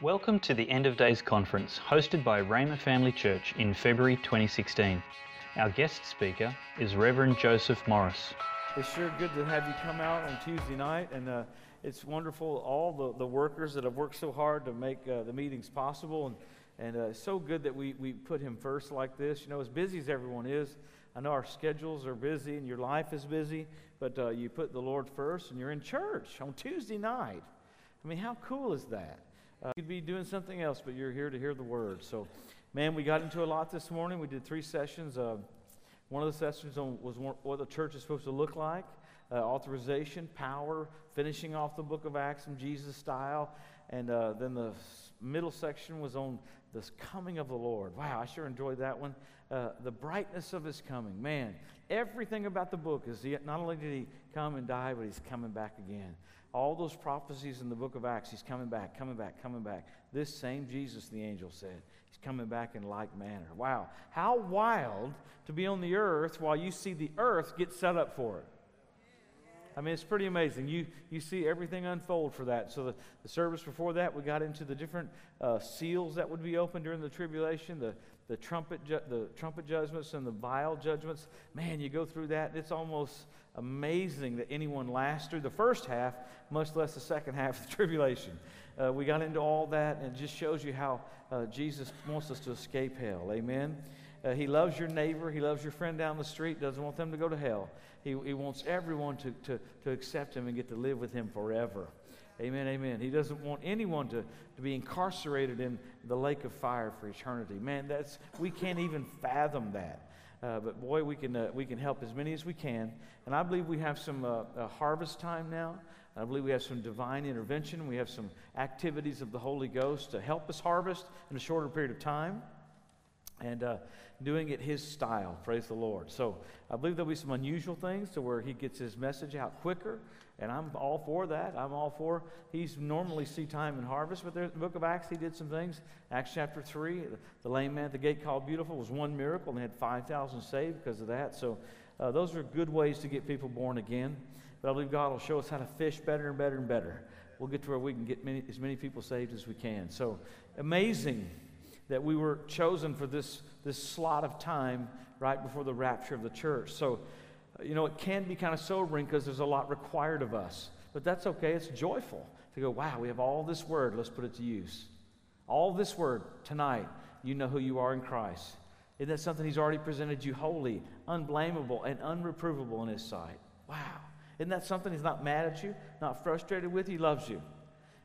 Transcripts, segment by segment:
Welcome to the End of Days Conference, hosted by Rhema Family Church in February 2016. Our guest speaker is Reverend Joseph Morris. It's sure good to have you come out on Tuesday night, and uh, it's wonderful all the, the workers that have worked so hard to make uh, the meetings possible, and, and uh, so good that we, we put him first like this. You know, as busy as everyone is, I know our schedules are busy and your life is busy, but uh, you put the Lord first, and you're in church on Tuesday night. I mean, how cool is that? Uh, you could be doing something else, but you're here to hear the word. So, man, we got into a lot this morning. We did three sessions. Uh, one of the sessions on, was what the church is supposed to look like uh, authorization, power, finishing off the book of Acts in Jesus style. And uh, then the middle section was on this coming of the Lord. Wow, I sure enjoyed that one. Uh, the brightness of his coming. Man, everything about the book is he, not only did he come and die, but he's coming back again. All those prophecies in the book of Acts, he's coming back, coming back, coming back. This same Jesus, the angel said, he's coming back in like manner. Wow. How wild to be on the earth while you see the earth get set up for it. I mean, it's pretty amazing. You, you see everything unfold for that. So, the, the service before that, we got into the different uh, seals that would be opened during the tribulation, the, the, trumpet ju- the trumpet judgments and the vial judgments. Man, you go through that, it's almost amazing that anyone lasts through the first half, much less the second half of the tribulation. Uh, we got into all that, and it just shows you how uh, Jesus wants us to escape hell. Amen. Uh, he loves your neighbor. He loves your friend down the street. Doesn't want them to go to hell. He, he wants everyone to, to, to accept him and get to live with him forever. Amen, amen. He doesn't want anyone to, to be incarcerated in the lake of fire for eternity. Man, that's we can't even fathom that. Uh, but boy, we can, uh, we can help as many as we can. And I believe we have some uh, harvest time now. I believe we have some divine intervention. We have some activities of the Holy Ghost to help us harvest in a shorter period of time. And uh, doing it his style. Praise the Lord. So I believe there'll be some unusual things to where he gets his message out quicker, and I'm all for that. I'm all for. He's normally see time and harvest, but there's the book of Acts, he did some things. Acts chapter three, the lame man at the gate called beautiful was one miracle, and they had five thousand saved because of that. So uh, those are good ways to get people born again. But I believe God will show us how to fish better and better and better. We'll get to where we can get many, as many people saved as we can. So amazing that we were chosen for this, this slot of time right before the rapture of the church. So, uh, you know, it can be kind of sobering because there's a lot required of us. But that's okay. It's joyful to go, wow, we have all this word. Let's put it to use. All this word tonight, you know who you are in Christ. Isn't that something He's already presented you holy, unblameable, and unreprovable in His sight? Wow. Isn't that something He's not mad at you, not frustrated with? He loves you.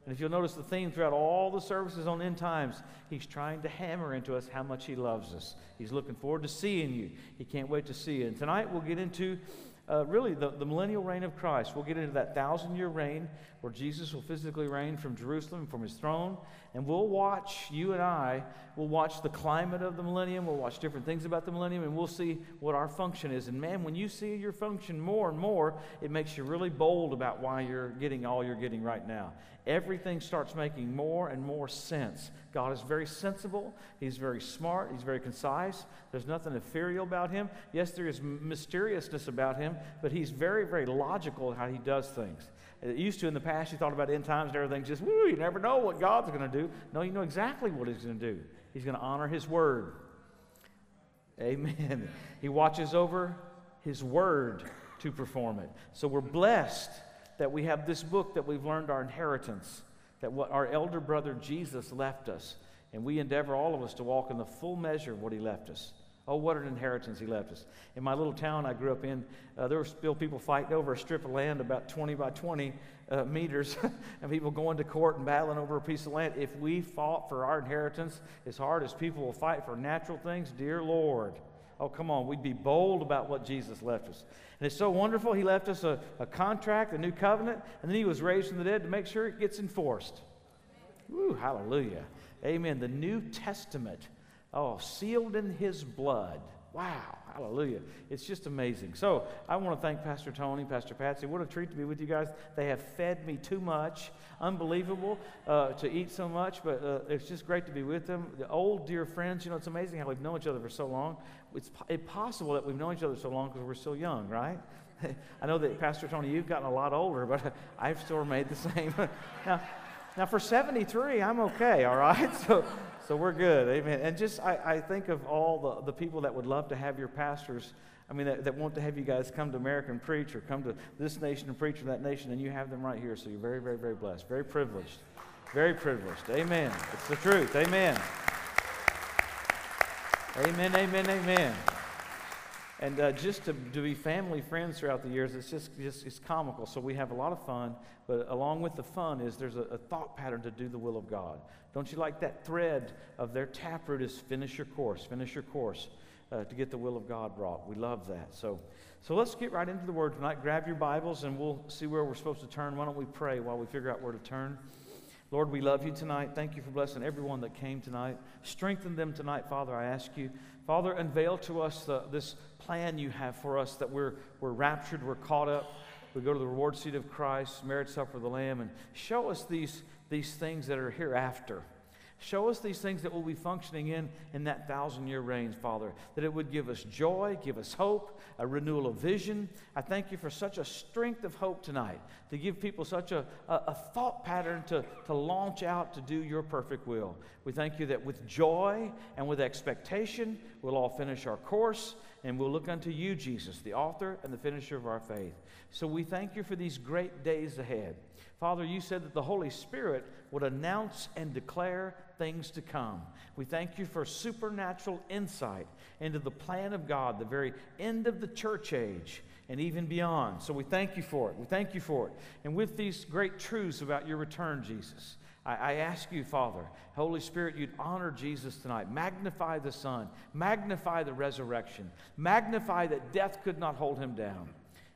And if you'll notice the theme throughout all the services on end times, he's trying to hammer into us how much he loves us. He's looking forward to seeing you. He can't wait to see you. And tonight we'll get into uh, really the, the millennial reign of Christ. We'll get into that thousand year reign where Jesus will physically reign from Jerusalem, from his throne. And we'll watch, you and I, we'll watch the climate of the millennium. We'll watch different things about the millennium, and we'll see what our function is. And man, when you see your function more and more, it makes you really bold about why you're getting all you're getting right now everything starts making more and more sense. God is very sensible. He's very smart. He's very concise. There's nothing ethereal about him. Yes, there is mysteriousness about him, but he's very, very logical in how he does things. It used to in the past, you thought about end times and everything, just, woo, you never know what God's going to do. No, you know exactly what he's going to do. He's going to honor his word. Amen. He watches over his word to perform it. So we're blessed that we have this book that we've learned our inheritance, that what our elder brother Jesus left us. And we endeavor, all of us, to walk in the full measure of what he left us. Oh, what an inheritance he left us. In my little town I grew up in, uh, there were still people fighting over a strip of land about 20 by 20 uh, meters, and people going to court and battling over a piece of land. If we fought for our inheritance as hard as people will fight for natural things, dear Lord, Oh, come on. We'd be bold about what Jesus left us. And it's so wonderful. He left us a, a contract, a new covenant, and then he was raised from the dead to make sure it gets enforced. Woo, hallelujah. Amen. The New Testament, oh, sealed in his blood. Wow, hallelujah. It's just amazing. So I want to thank Pastor Tony, Pastor Patsy. What a treat to be with you guys. They have fed me too much. Unbelievable uh, to eat so much, but uh, it's just great to be with them. The old dear friends, you know, it's amazing how we've known each other for so long. It's possible that we've known each other so long because we're still young, right? I know that Pastor Tony, you've gotten a lot older, but I've still remained the same. now, Now, for 73, I'm okay, all right? So, so we're good. Amen. And just, I, I think of all the, the people that would love to have your pastors, I mean, that, that want to have you guys come to America and preach or come to this nation and preach in that nation, and you have them right here. So you're very, very, very blessed, very privileged. Very privileged. Amen. It's the truth. Amen. Amen, amen, amen. And uh, just to, to be family friends throughout the years, it's just, just it's comical. So we have a lot of fun, but along with the fun is there's a, a thought pattern to do the will of God. Don't you like that thread of their taproot is finish your course, finish your course uh, to get the will of God brought. We love that. So, so let's get right into the Word tonight. Grab your Bibles and we'll see where we're supposed to turn. Why don't we pray while we figure out where to turn? Lord, we love you tonight. Thank you for blessing everyone that came tonight. Strengthen them tonight, Father, I ask you. Father, unveil to us the, this plan you have for us that we're, we're raptured, we're caught up. We go to the reward seat of Christ, marriage supper of the Lamb, and show us these, these things that are hereafter. Show us these things that we'll be functioning in in that thousand year reign, Father. That it would give us joy, give us hope, a renewal of vision. I thank you for such a strength of hope tonight to give people such a, a, a, thought pattern to, to launch out to do your perfect will. We thank you that with joy and with expectation, we'll all finish our course and we'll look unto you, Jesus, the author and the finisher of our faith. So we thank you for these great days ahead. Father, you said that the Holy Spirit would announce and declare things to come. We thank you for supernatural insight into the plan of God, the very end of the church age, and even beyond. So we thank you for it. We thank you for it. And with these great truths about your return, Jesus, I, I ask you, Father, Holy Spirit, you'd honor Jesus tonight. Magnify the Son, magnify the resurrection, magnify that death could not hold him down.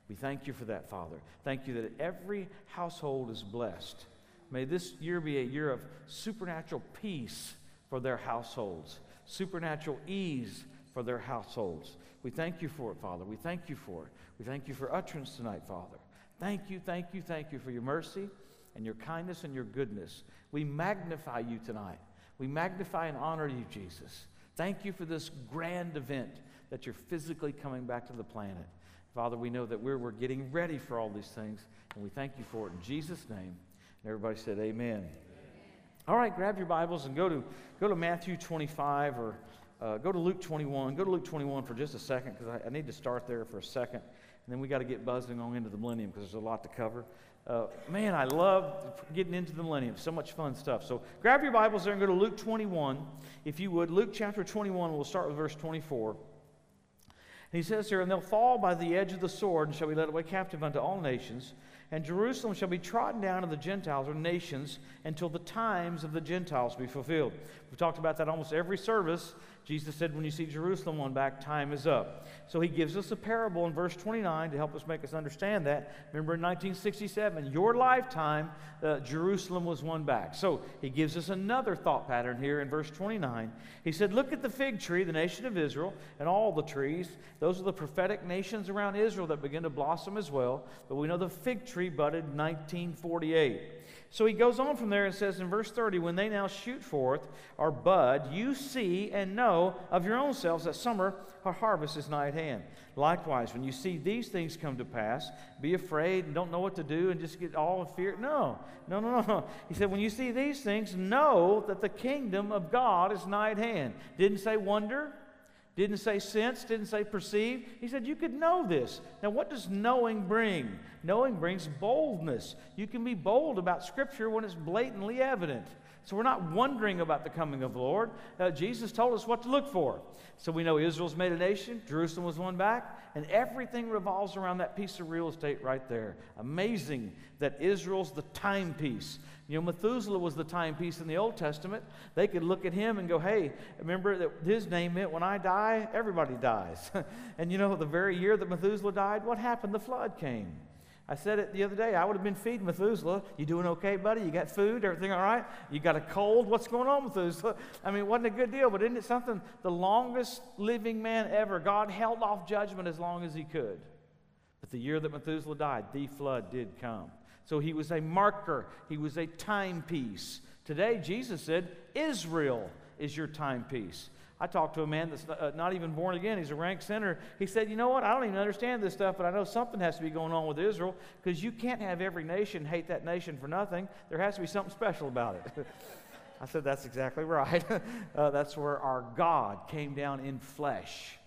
We thank you for that, Father. Thank you that every household is blessed. May this year be a year of supernatural peace for their households, supernatural ease for their households. We thank you for it, Father. We thank you for it. We thank you for utterance tonight, Father. Thank you, thank you, thank you for your mercy and your kindness and your goodness. We magnify you tonight. We magnify and honor you, Jesus. Thank you for this grand event that you're physically coming back to the planet. Father, we know that we're, we're getting ready for all these things, and we thank you for it in Jesus' name. Everybody said, Amen. Amen. All right, grab your Bibles and go to, go to Matthew 25 or uh, go to Luke 21. Go to Luke 21 for just a second because I, I, need to start there for a second. And then we got to get buzzing on into the millennium because there's a lot to cover. Uh, man, I love getting into the millennium. So much fun stuff. So grab your Bibles there and go to Luke 21, if you would. Luke chapter 21, we'll start with verse 24. And he says here, And they'll fall by the edge of the sword and shall be led away captive unto all nations and Jerusalem shall be trodden down of the Gentiles or nations until the times of the Gentiles be fulfilled. We've talked about that almost every service. Jesus said, When you see Jerusalem on back, time is up. So he gives us a parable in verse 29 to help us make us understand that. Remember in 1967, your lifetime, uh, Jerusalem was won back. So he gives us another thought pattern here in verse 29. He said, Look at the fig tree, the nation of Israel, and all the trees. Those are the prophetic nations around Israel that begin to blossom as well. But we know the fig tree budded 1948. So he goes on from there and says in verse 30, When they now shoot forth or bud, you see and know of your own selves that summer or harvest is nigh at hand. Likewise, when you see these things come to pass, be afraid and don't know what to do and just get all in fear. No, no, no, no. He said, When you see these things, know that the kingdom of God is nigh at hand. Didn't say wonder, didn't say sense, didn't say perceive. He said you could know this. Now, what does knowing bring? Knowing brings boldness. You can be bold about Scripture when it's blatantly evident. So we're not wondering about the coming of the Lord. Uh, Jesus told us what to look for. So we know Israel's made a nation, Jerusalem was won back, and everything revolves around that piece of real estate right there. Amazing that Israel's the timepiece. You know, Methuselah was the timepiece in the Old Testament. They could look at him and go, hey, remember that his name meant when I die, everybody dies. and you know, the very year that Methuselah died, what happened? The flood came. I said it the other day. I would have been feeding Methuselah. You doing okay, buddy? You got food? Everything all right? You got a cold? What's going on, Methuselah? I mean, it wasn't a good deal, but isn't it something? The longest living man ever. God held off judgment as long as he could. But the year that Methuselah died, the flood did come. So he was a marker, he was a timepiece. Today, Jesus said, Israel is your timepiece. I talked to a man that's not, uh, even born again. He's a rank sinner. He said, You know what? I don't even understand this stuff, but I know something has to be going on with Israel because you can't have every nation hate that nation for nothing. There has to be something special about it. I said, That's exactly right. uh, that's where our God came down in flesh.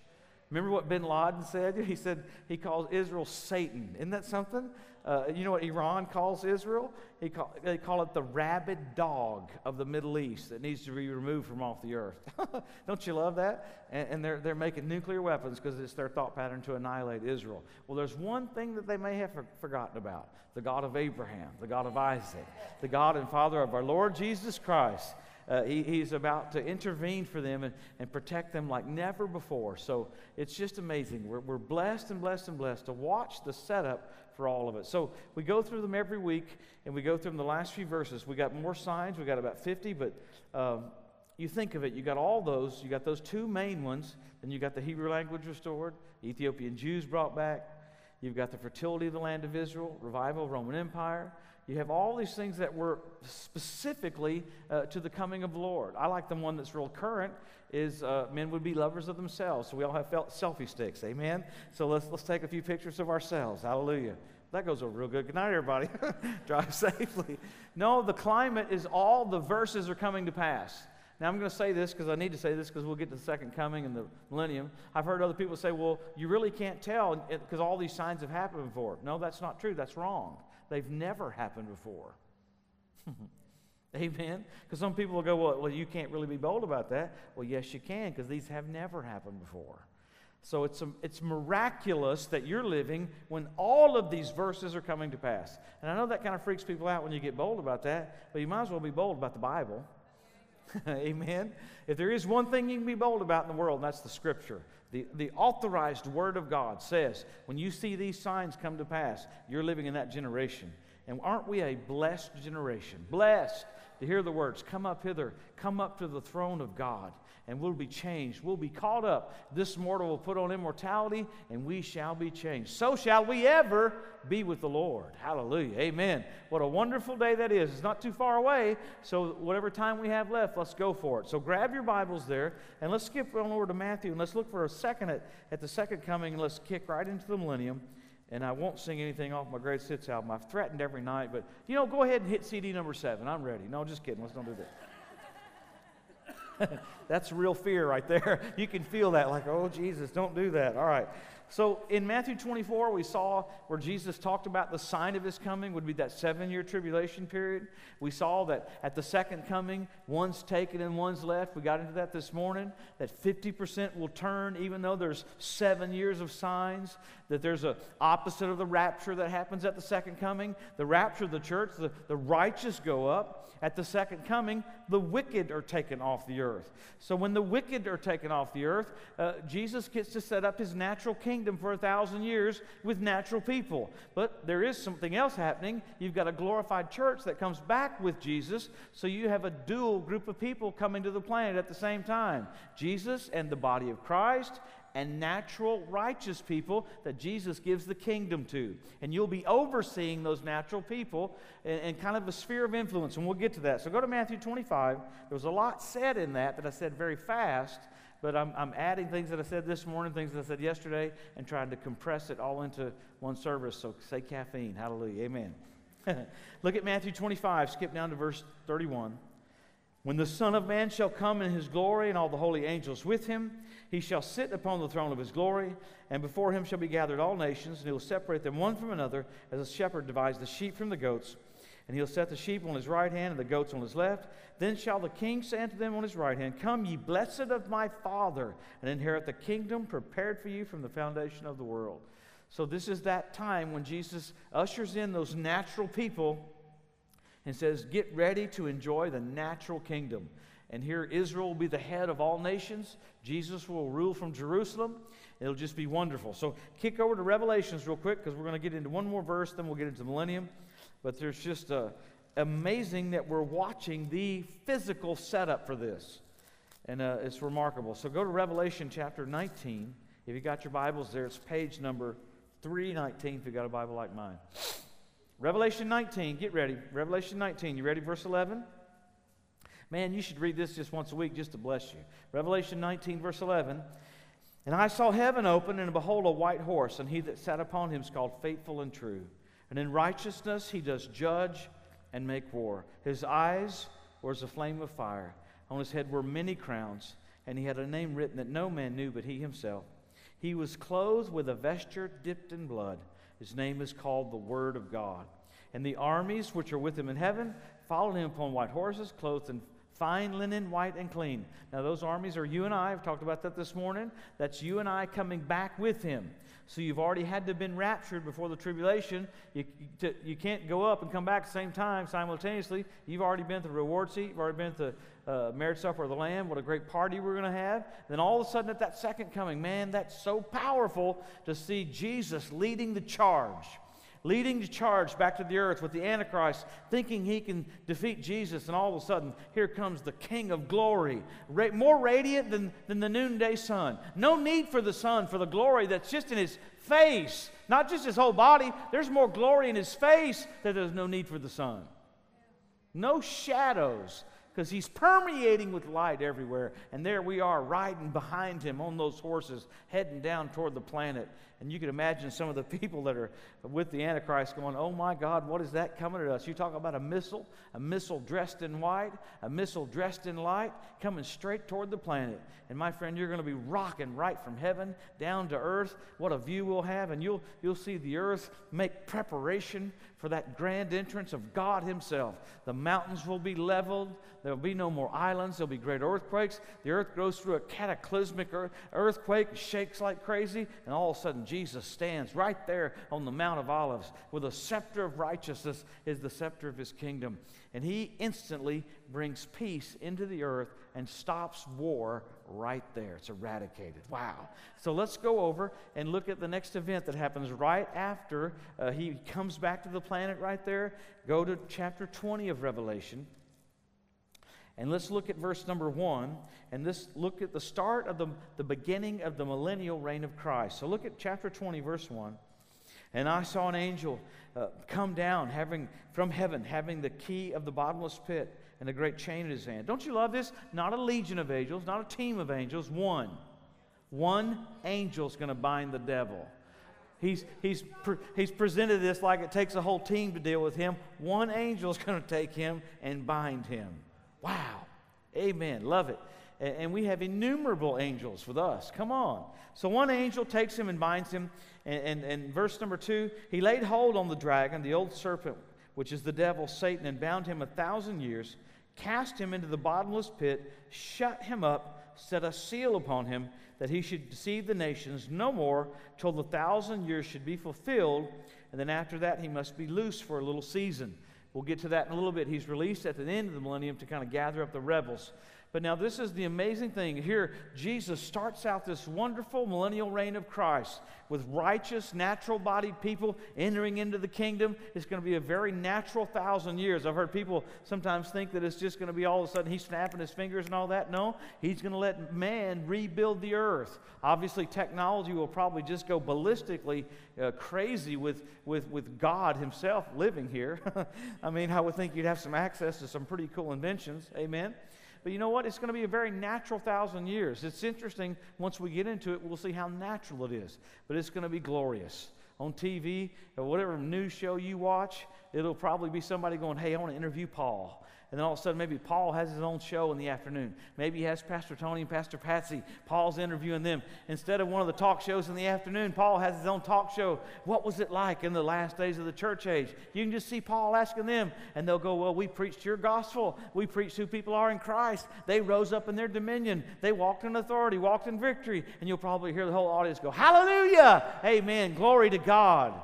Remember what bin Laden said? He said he calls Israel Satan. Isn't that something? Uh, you know what Iran calls Israel? He call, they call it the rabid dog of the Middle East that needs to be removed from off the earth. Don't you love that? And, and, they're, they're making nuclear weapons because it's their thought pattern to annihilate Israel. Well, there's one thing that they may have for, forgotten about the God of Abraham, the God of Isaac, the God and Father of our Lord Jesus Christ. Uh, he, he's about to intervene for them and, and protect them like never before. So it's just amazing. We're, we're blessed and blessed and blessed to watch the setup for all of it. So we go through them every week, and we go through them the last few verses. We got more signs. We got about 50, but um, you think of it, you got all those. You got those two main ones. Then you got the Hebrew language restored, Ethiopian Jews brought back. You've got the fertility of the land of Israel, revival, of Roman Empire. You have all these things that were specifically uh, to the coming of the Lord. I like the one that's real current is uh, men would be lovers of themselves. So we all have selfie sticks. Amen. So let's let's take a few pictures of ourselves. Hallelujah. That goes over real good. Good night, everybody. Drive safely. No, the climate is all the verses are coming to pass. Now, I'm going to say this because I need to say this because we'll get to the second coming and the millennium. I've heard other people say, well, you really can't tell because all these signs have happened before. No, that's not true. That's wrong. They've never happened before. Amen? Because some people will go, well, well, you can't really be bold about that. Well, yes, you can because these have never happened before. So it's, a, it's miraculous that you're living when all of these verses are coming to pass. And I know that kind of freaks people out when you get bold about that, but you might as well be bold about the Bible. Amen? If there is one thing you can be bold about in the world, that's the Scripture. The, the authorized Word of God says when you see these signs come to pass, you're living in that generation. And aren't we a blessed generation? Blessed to hear the words, Come up hither, come up to the throne of God and we'll be changed. We'll be caught up. This mortal will put on immortality, and we shall be changed. So shall we ever be with the Lord. Hallelujah. Amen. What a wonderful day that is. It's not too far away, so whatever time we have left, let's go for it. So grab your Bibles there, and let's skip on over to Matthew, and let's look for a second at, at the second coming, and let's kick right into the millennium and I won't sing anything off my Great Hits album. I've threatened every night, but you know, go ahead and hit CD number seven. I'm ready. No, just kidding. Let's don't do that. That's real fear right there. You can feel that, like, oh, Jesus, don't do that. All right. So in Matthew 24, we saw where Jesus talked about the sign of his coming would be that seven year tribulation period. We saw that at the second coming, one's taken and one's left. We got into that this morning, that 50% will turn, even though there's seven years of signs, that there's a opposite of the rapture that happens at the second coming. The rapture of the church, the, the righteous go up. At the second coming, the wicked are taken off the earth. So when the wicked are taken off the earth, uh, Jesus gets to set up his natural kingdom for a thousand years with natural people. But there is something else happening. You've got a glorified church that comes back with Jesus, so you have a dual group of people coming to the planet at the same time Jesus and the body of Christ and natural righteous people that Jesus gives the kingdom to. And you'll be overseeing those natural people in, kind of a sphere of influence, and we'll get to that. So go to Matthew 25. There was a lot said in that that I said very fast, but I'm, I'm adding things that I said this morning, things that I said yesterday, and trying to compress it all into one service. So say caffeine. Hallelujah. Amen. Look at Matthew 25, skip down to verse 31. When the Son of Man shall come in his glory and all the holy angels with him, he shall sit upon the throne of his glory, and before him shall be gathered all nations, and he will separate them one from another, as a shepherd divides the sheep from the goats. And he'll set the sheep on his right hand and the goats on his left. Then shall the king say unto them on his right hand, Come, ye blessed of my Father, and inherit the kingdom prepared for you from the foundation of the world. So, this is that time when Jesus ushers in those natural people and says, Get ready to enjoy the natural kingdom. And here Israel will be the head of all nations. Jesus will rule from Jerusalem. It'll just be wonderful. So, kick over to Revelations real quick because we're going to get into one more verse, then we'll get into the millennium. But there's just uh, amazing that we're watching the physical setup for this. And uh, it's remarkable. So, go to Revelation chapter 19. If you got your Bibles there, it's page number 319 if you got a Bible like mine. Revelation 19, get ready. Revelation 19, you ready? Verse 11. Man, you should read this just once a week just to bless you. Revelation 19, verse 11. And I saw heaven open, and behold, a white horse, and he that sat upon him is called Faithful and True. And in righteousness he does judge and make war. His eyes were as a flame of fire. On his head were many crowns, and he had a name written that no man knew but he himself. He was clothed with a vesture dipped in blood. His name is called the Word of God. And the armies which are with him in heaven followed him upon white horses, clothed in fine linen, white and clean. Now, those armies are you and I. I've talked about that this morning. That's you and I coming back with him. So you've already had to have been raptured before the tribulation. You, you, can't go up and come back at the same time simultaneously. You've already been to the reward seat. You've already been the uh, marriage supper of the Lamb. What a great party we're going to have. Then all of a sudden at that second coming, man, that's so powerful to see Jesus leading the charge leading the charge back to the earth with the Antichrist, thinking he can defeat Jesus, and all of a sudden, here comes the King of glory, ra- more radiant than, than the noonday sun. No need for the sun, for the glory that's just in his face, not just his whole body. There's more glory in his face that there's no need for the sun. No shadows because he's permeating with light everywhere. And there we are riding behind him on those horses, heading down toward the planet. And you can imagine some of the people that are with the Antichrist going, Oh my God, what is that coming at us? You talk about a missile, a missile dressed in white, a missile dressed in light, coming straight toward the planet. And my friend, you're going to be rocking right from heaven down to earth. What a view we'll have. And you'll, you'll see the earth make preparation for that grand entrance of God Himself. The mountains will be leveled. There will be no more islands. There'll be great earthquakes. The earth goes through a cataclysmic earthquake, shakes like crazy, and all of a sudden Jesus stands right there on the Mount of Olives with a scepter of righteousness is the scepter of His kingdom. And He instantly brings peace into the earth and stops war right there. It's eradicated. Wow. So let's go over and look at the next event that happens right after uh, he comes back to the planet right there. Go to chapter 20 of Revelation. And let's look at verse number one, and this look at the start of the, the beginning of the millennial reign of Christ. So look at chapter 20, verse 1. And I saw an angel uh, come down, having from heaven, having the key of the bottomless pit and a great chain in his hand. Don't you love this? Not a legion of angels, not a team of angels, one. One angel's going to bind the devil. He's, he's, pre- he's presented this like it takes a whole team to deal with him. One angel's going to take him and bind him. Wow. Amen. Love it. And, we have innumerable angels with us. Come on. So one angel takes him and binds him. And, and, and verse number two, he laid hold on the dragon, the old serpent, which is the devil, Satan, and bound him a thousand years cast him into the bottomless pit, shut him up, set a seal upon him, that he should deceive the nations no more till the thousand years should be fulfilled. And then after that, he must be loose for a little season. We'll get to that in a little bit. He's released at the end of the millennium to kind of gather up the rebels. But now, this is the amazing thing. Here, Jesus starts out this wonderful millennial reign of Christ with righteous, natural bodied people entering into the kingdom. It's going to be a very natural thousand years. I've heard people sometimes think that it's just going to be all of a sudden he's snapping his fingers and all that. No, he's going to let man rebuild the earth. Obviously, technology will probably just go ballistically uh, crazy with, with, with God Himself living here. I mean, I would think you'd have some access to some pretty cool inventions. Amen. But you know what? It's going to be a very natural thousand years. It's interesting. Once we get into it, we'll see how natural it is. But it's going to be glorious. On TV or whatever news show you watch, it'll probably be somebody going, Hey, I want to interview Paul. And then all of a sudden, maybe Paul has his own show in the afternoon. Maybe he has Pastor Tony and Pastor Patsy. Paul's interviewing them. Instead of one of the talk shows in the afternoon, Paul has his own talk show. What was it like in the last days of the church age? You can just see Paul asking them, and they'll go, Well, we preached your gospel. We preached who people are in Christ. They rose up in their dominion. They walked in authority, walked in victory. And you'll probably hear the whole audience go, Hallelujah! Amen. Glory to God.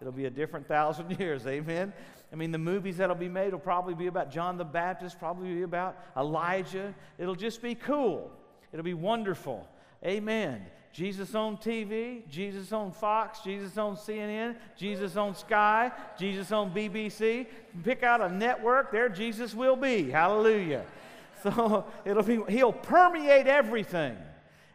It'll be a different thousand years. Amen. I mean, the movies that'll be made will probably be about John the Baptist, probably be about Elijah. It'll just be cool. It'll be wonderful. Amen. Jesus on TV, Jesus on Fox, Jesus on CNN, Jesus on Sky, Jesus on BBC. Pick out a network, there Jesus will be. Hallelujah. So it'll be, he'll permeate everything.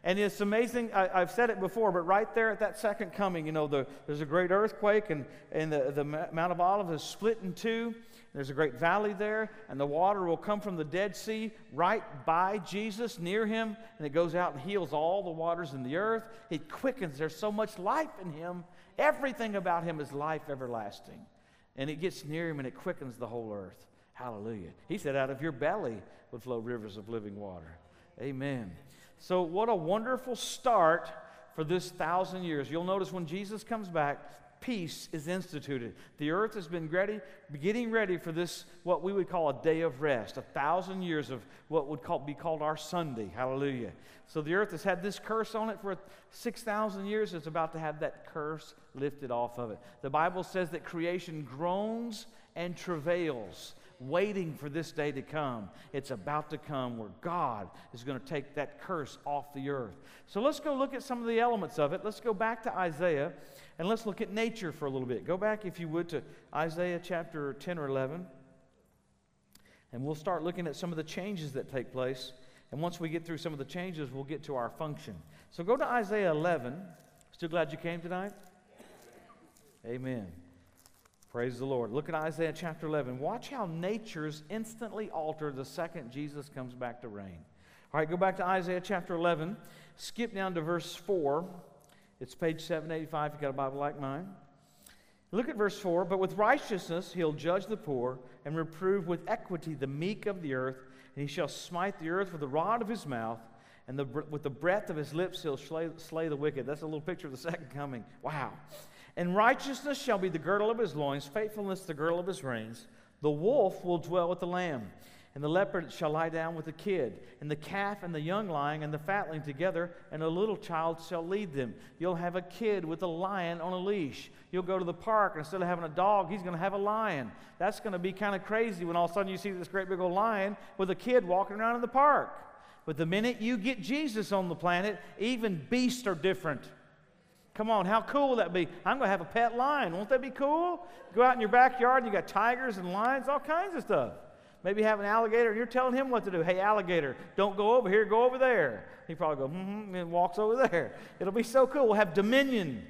And it's amazing. I, have said it before, but right there at that second coming, you know, the, there's a great earthquake, and, and the, the Mount of Olives is split in two. There's a great valley there, and the water will come from the Dead Sea right by Jesus, near him, and it goes out and heals all the waters in the earth. It quickens. There's so much life in him. Everything about him is life everlasting. And it gets near him and it quickens the whole earth. Hallelujah. He said, Out of your belly would flow rivers of living water. Amen. So, what a wonderful start for this thousand years. You'll notice when Jesus comes back, peace is instituted. The earth has been ready, getting ready for this, what we would call a day of rest, a thousand years of what would call, be called our Sunday. Hallelujah. So the earth has had this curse on it for 6,000 years. It's about to have that curse lifted off of it. The Bible says that creation groans and travails waiting for this day to come. It's about to come where God is going to take that curse off the earth. So let's go look at some of the elements of it. Let's go back to Isaiah and let's look at nature for a little bit. Go back, if you would, to Isaiah chapter 10 or 11. And we'll start looking at some of the changes that take place. And once we get through some of the changes, we'll get to our function. So go to Isaiah 11. Still glad you came tonight? Amen. Praise the Lord. Look at Isaiah chapter 11. Watch how nature's instantly altered the second Jesus comes back to reign. All right, go back to Isaiah chapter 11. Skip down to verse 4. It's page 785 if you've got a Bible like mine. Look at verse 4. But with righteousness he'll judge the poor and reprove with equity the meek of the earth, and he shall smite the earth with the rod of his mouth, and the, with the breath of his lips he'll slay, slay the wicked. That's a little picture of the second coming. Wow. And righteousness shall be the girdle of his loins, faithfulness the girdle of his reins. The wolf will dwell with the lamb, and the leopard shall lie down with the kid, and the calf and the young lion and the fatling together, and a little child shall lead them. You'll have a kid with a lion on a leash. You'll go to the park, and instead of having a dog, he's going to have a lion. That's going to be kind of crazy when all of a sudden you see this great big old lion with a kid walking around in the park. But the minute you get Jesus on the planet, even beasts are different. Come on, how cool will that be? I'm going to have a pet lion. Won't that be cool? Go out in your backyard and you got tigers and lions, all kinds of stuff. Maybe have an alligator and you're telling him what to do. Hey, alligator, don't go over here, go over there. He probably go, mm-hmm, and walks over there. It'll be so cool. We'll have dominion.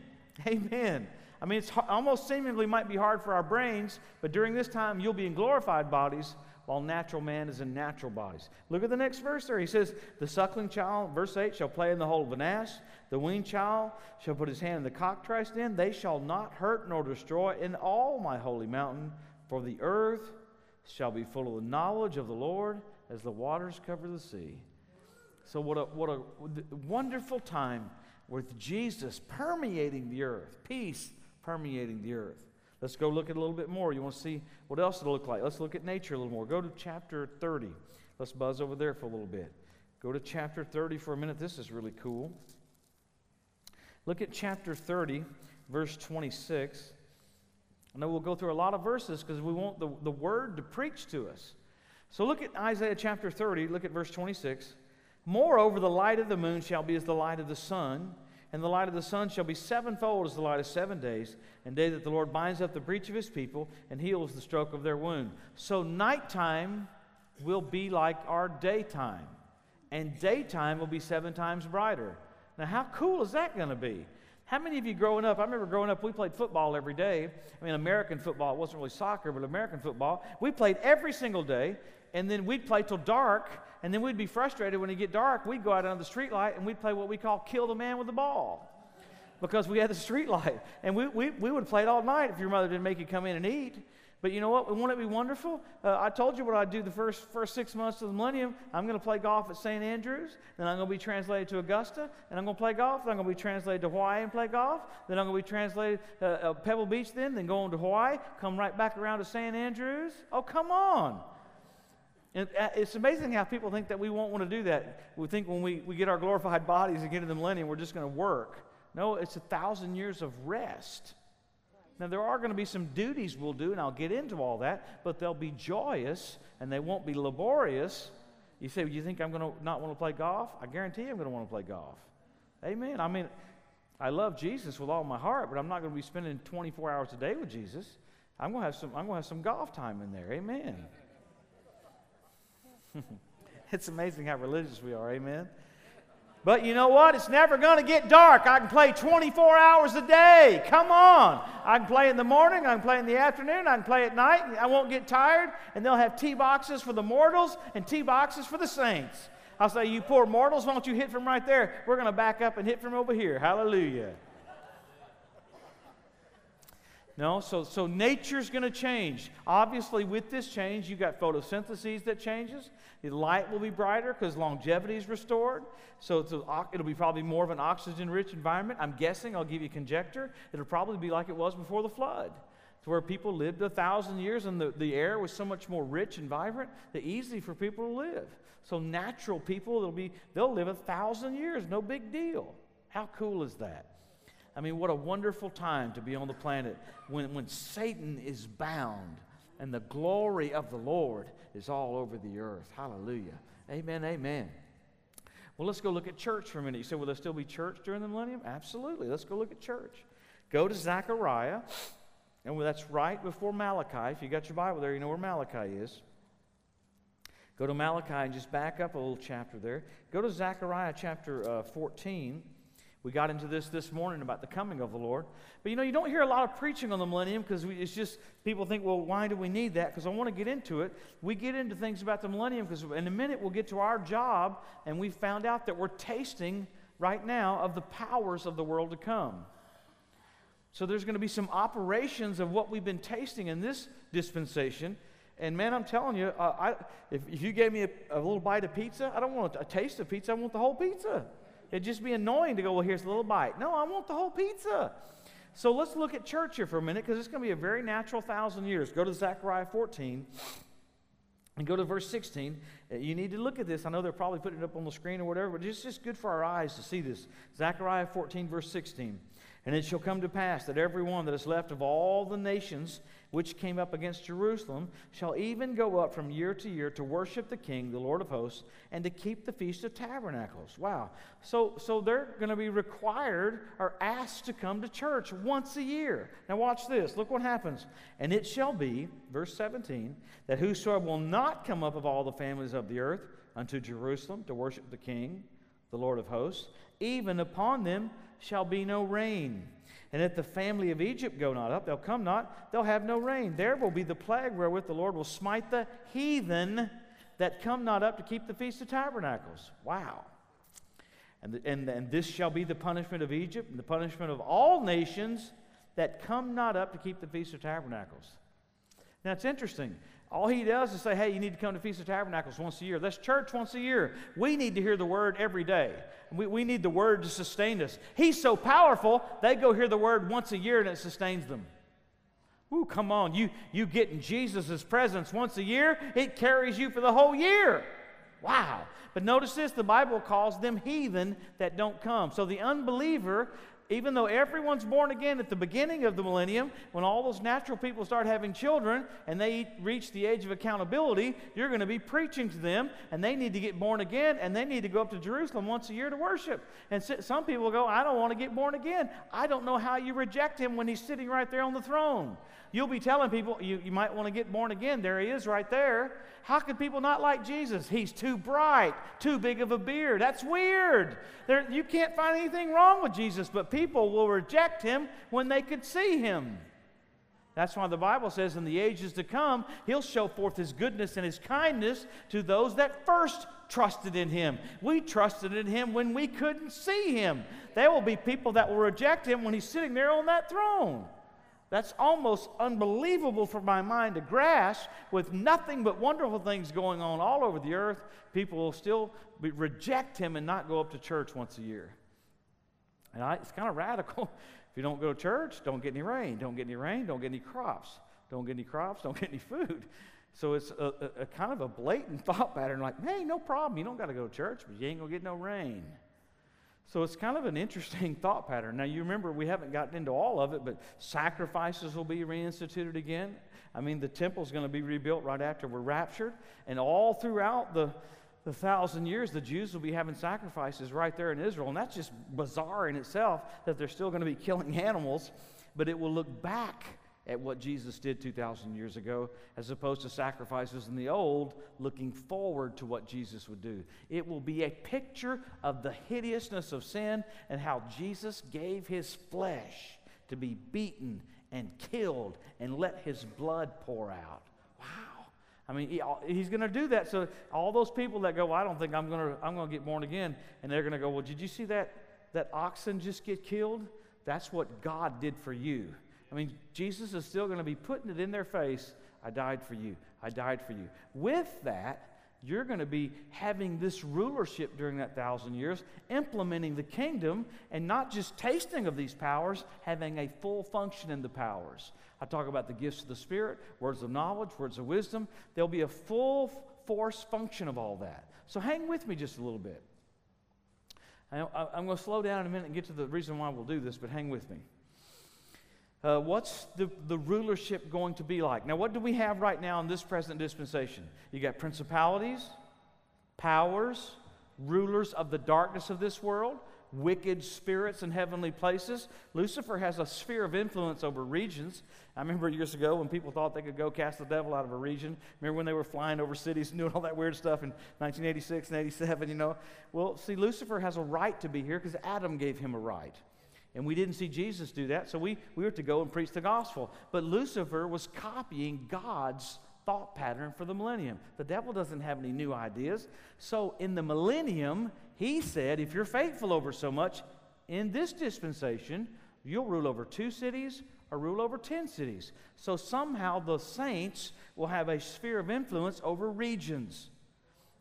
Amen. I mean, it's almost seemingly might be hard for our brains, but during this time, you'll be in glorified bodies while natural man is in natural bodies. Look at the next verse there. He says, The suckling child, verse 8, shall play in the hole of an ass. The weaned child shall put his hand in the cockatrice den. They shall not hurt nor destroy in all my holy mountain, for the earth shall be full of the knowledge of the Lord as the waters cover the sea. So, what a, what a wonderful time with Jesus permeating the earth, peace permeating the earth. Let's go look at a little bit more. You want to see what else it'll look like? Let's look at nature a little more. Go to chapter 30. Let's buzz over there for a little bit. Go to chapter 30 for a minute. This is really cool. Look at chapter 30, verse 26. I know we'll go through a lot of verses because we want the, the word to preach to us. So look at Isaiah chapter 30, look at verse 26. Moreover, the light of the moon shall be as the light of the sun and the light of the sun shall be sevenfold as the light of seven days, and day that the Lord binds up the breach of his people and heals the stroke of their wound. So nighttime will be like our daytime, and daytime will be seven times brighter. Now, how cool is that going to be? How many of you growing up? I remember growing up, we played football every day. I mean, American football. It wasn't really soccer, but American football. We played every single day, and then we'd play till dark, and then we'd be frustrated when it get dark. We'd go out under the street light and we'd play what we call kill the man with the ball because we had the street light. And we, we, we would play it all night if your mother didn't make you come in and eat. But you know what? Won't it be wonderful? Uh, I told you what I'd do the first, first six months of the millennium. I'm going to play golf at St. Andrews. Then I'm going to be translated to Augusta. And I'm going to play golf. Then I'm going to be translated to Hawaii and play golf. Then I'm going to be translated uh, uh, Pebble Beach then. Then go on to Hawaii. Come right back around to St. Andrews. Oh, come on. And uh, it's amazing how people think that we won't want to do that. We think when we, we get our glorified bodies and get to the millennium, we're just going to work. No, it's a thousand years of rest. Now, there are going to be some duties we'll do, and I'll get into all that, but they'll be joyous and they won't be laborious. You say, well, You think I'm going to not want to play golf? I guarantee you I'm going to want to play golf. Amen. I mean, I love Jesus with all my heart, but I'm not going to be spending 24 hours a day with Jesus. I'm going to have some, I'm going to have some golf time in there. Amen. it's amazing how religious we are, amen? But you know what? It's never going to get dark. I can play 24 hours a day. Come on. I can play in the morning, I can play in the afternoon, I can play at night. I won't get tired. And they'll have tee boxes for the mortals and tee boxes for the saints. I'll say, You poor mortals, why don't you hit from right there? We're going to back up and hit from over here. Hallelujah. No, so, so nature's going to change. Obviously, with this change, you've got photosynthesis that changes. The light will be brighter because longevity is restored. So a, it'll be probably more of an oxygen rich environment. I'm guessing, I'll give you conjecture, it'll probably be like it was before the flood, to where people lived a thousand years and the, the air was so much more rich and vibrant that easy for people to live. So natural people, they'll, be, they'll live a thousand years, no big deal. How cool is that? I mean, what a wonderful time to be on the planet when, when Satan is bound and the glory of the Lord is all over the earth. Hallelujah. Amen, amen. Well, let's go look at church for a minute. You say, will there still be church during the millennium? Absolutely. Let's go look at church. Go to Zechariah, and that's right before Malachi. If you got your Bible there, you know where Malachi is. Go to Malachi and just back up a little chapter there. Go to Zechariah chapter uh, 14. We got into this this morning about the coming of the Lord. But you know, you don't hear a lot of preaching on the millennium because it's just people think, well, why do we need that? Because I want to get into it. We get into things about the millennium because in a minute we'll get to our job and we found out that we're tasting right now of the powers of the world to come. So there's going to be some operations of what we've been tasting in this dispensation. And man, I'm telling you, uh, I, if, if you gave me a, a little bite of pizza, I don't want a taste of pizza, I want the whole pizza. It'd just be annoying to go, well, here's a little bite. No, I want the whole pizza. So let's look at church here for a minute because it's going to be a very natural thousand years. Go to Zechariah 14 and go to verse 16. Uh, you need to look at this. I know they're probably putting it up on the screen or whatever, but it's just good for our eyes to see this. Zechariah 14, verse 16. And it shall come to pass that every one that is left of all the nations which came up against Jerusalem shall even go up from year to year to worship the King, the Lord of hosts, and to keep the Feast of Tabernacles. Wow. So, so they're going to be required or asked to come to church once a year. Now, watch this. Look what happens. And it shall be, verse 17, that whosoever will not come up of all the families of the earth unto Jerusalem to worship the King, the Lord of hosts, even upon them shall be no rain and if the family of Egypt go not up, they'll come not, they'll have no rain. There will be the plague wherewith the Lord will smite the heathen that come not up to keep the Feast of Tabernacles. Wow. And, the, and, and this shall be the punishment of Egypt and the punishment of all nations that come not up to keep the Feast of Tabernacles. Now it's interesting. All he does is say, hey, you need to come to Feast of Tabernacles once a year. That's church once a year. We need to hear the word every day. We, we need the word to sustain us. He's so powerful, they go hear the word once a year and it sustains them. Ooh, come on. You, you get in Jesus' presence once a year, it carries you for the whole year. Wow. But notice this the Bible calls them heathen that don't come. So the unbeliever even though everyone's born again at the beginning of the millennium, when all those natural people start having children and they reach the age of accountability, you're going to be preaching to them and they need to get born again and they need to go up to Jerusalem once a year to worship. And some people go, I don't want to get born again. I don't know how you reject him when he's sitting right there on the throne. You'll be telling people, you, you might want to get born again. There he is right there. How could people not like Jesus? He's too bright, too big of a beard. That's weird. There, you can't find anything wrong with Jesus, but people will reject him when they could see him. That's why the Bible says in the ages to come, he'll show forth his goodness and his kindness to those that first trusted in him. We trusted in him when we couldn't see him. There will be people that will reject him when he's sitting there on that throne. That's almost unbelievable for my mind to grasp. With nothing but wonderful things going on all over the earth, people will still reject him and not go up to church once a year. And I, it's kind of radical. If you don't go to church, don't get any rain. Don't get any rain, don't get any crops. Don't get any crops, don't get any food. So it's a, a, a kind of a blatant thought pattern like, hey, no problem. You don't got to go to church, but you ain't going to get no rain. So it's kind of an interesting thought pattern. Now, you remember we haven't gotten into all of it, but sacrifices will be reinstituted again. I mean, the temple's going to be rebuilt right after we're raptured. And all throughout the, the thousand years, the Jews will be having sacrifices right there in Israel. And that's just bizarre in itself that they're still going to be killing animals, but it will look back at what Jesus did 2,000 years ago, as opposed to sacrifices in the old, looking forward to what Jesus would do. It will be a picture of the hideousness of sin and how Jesus gave his flesh to be beaten and killed and let his blood pour out. I mean, he, he's going to do that. So all those people that go, well, I don't think I'm going to I'm going to get born again, and they're going to go, well, did you see that that oxen just get killed? That's what God did for you. I mean, Jesus is still going to be putting it in their face. I died for you. I died for you. With that, you're going to be having this rulership during that thousand years, implementing the kingdom, and not just tasting of these powers, having a full function in the powers. I talk about the gifts of the Spirit, words of knowledge, words of wisdom. There'll be a full force function of all that. So hang with me just a little bit. I, am going to slow down in a minute and get to the reason why we'll do this, but hang with me. Uh, what's the, the rulership going to be like? Now, what do we have right now in this present dispensation? You got principalities, powers, rulers of the darkness of this world, wicked spirits in heavenly places. Lucifer has a sphere of influence over regions. I remember years ago when people thought they could go cast the devil out of a region. Remember when they were flying over cities and doing all that weird stuff in 1986 and 87, you know? Well, see, Lucifer has a right to be here because Adam gave him a right. And we didn't see Jesus do that, so we, we were to go and preach the gospel. But Lucifer was copying God's thought pattern for the millennium. The devil doesn't have any new ideas. So in the millennium, he said, if you're faithful over so much, in this dispensation, you'll rule over two cities or rule over 10 cities. So somehow the saints will have a sphere of influence over regions.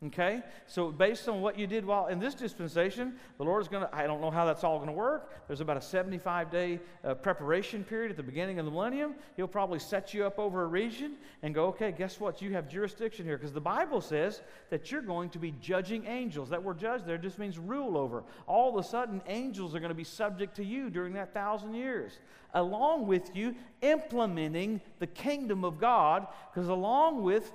Okay? So, based on what you did while in this dispensation, the Lord is going to, I don't know how that's all going to work. There's about a 75 day uh, preparation period at the beginning of the millennium. He'll probably set you up over a region and go, okay, guess what? You have jurisdiction here. Because the Bible says that you're going to be judging angels. That word judge there just means rule over. All of a sudden, angels are going to be subject to you during that thousand years, along with you implementing the kingdom of God. Because along with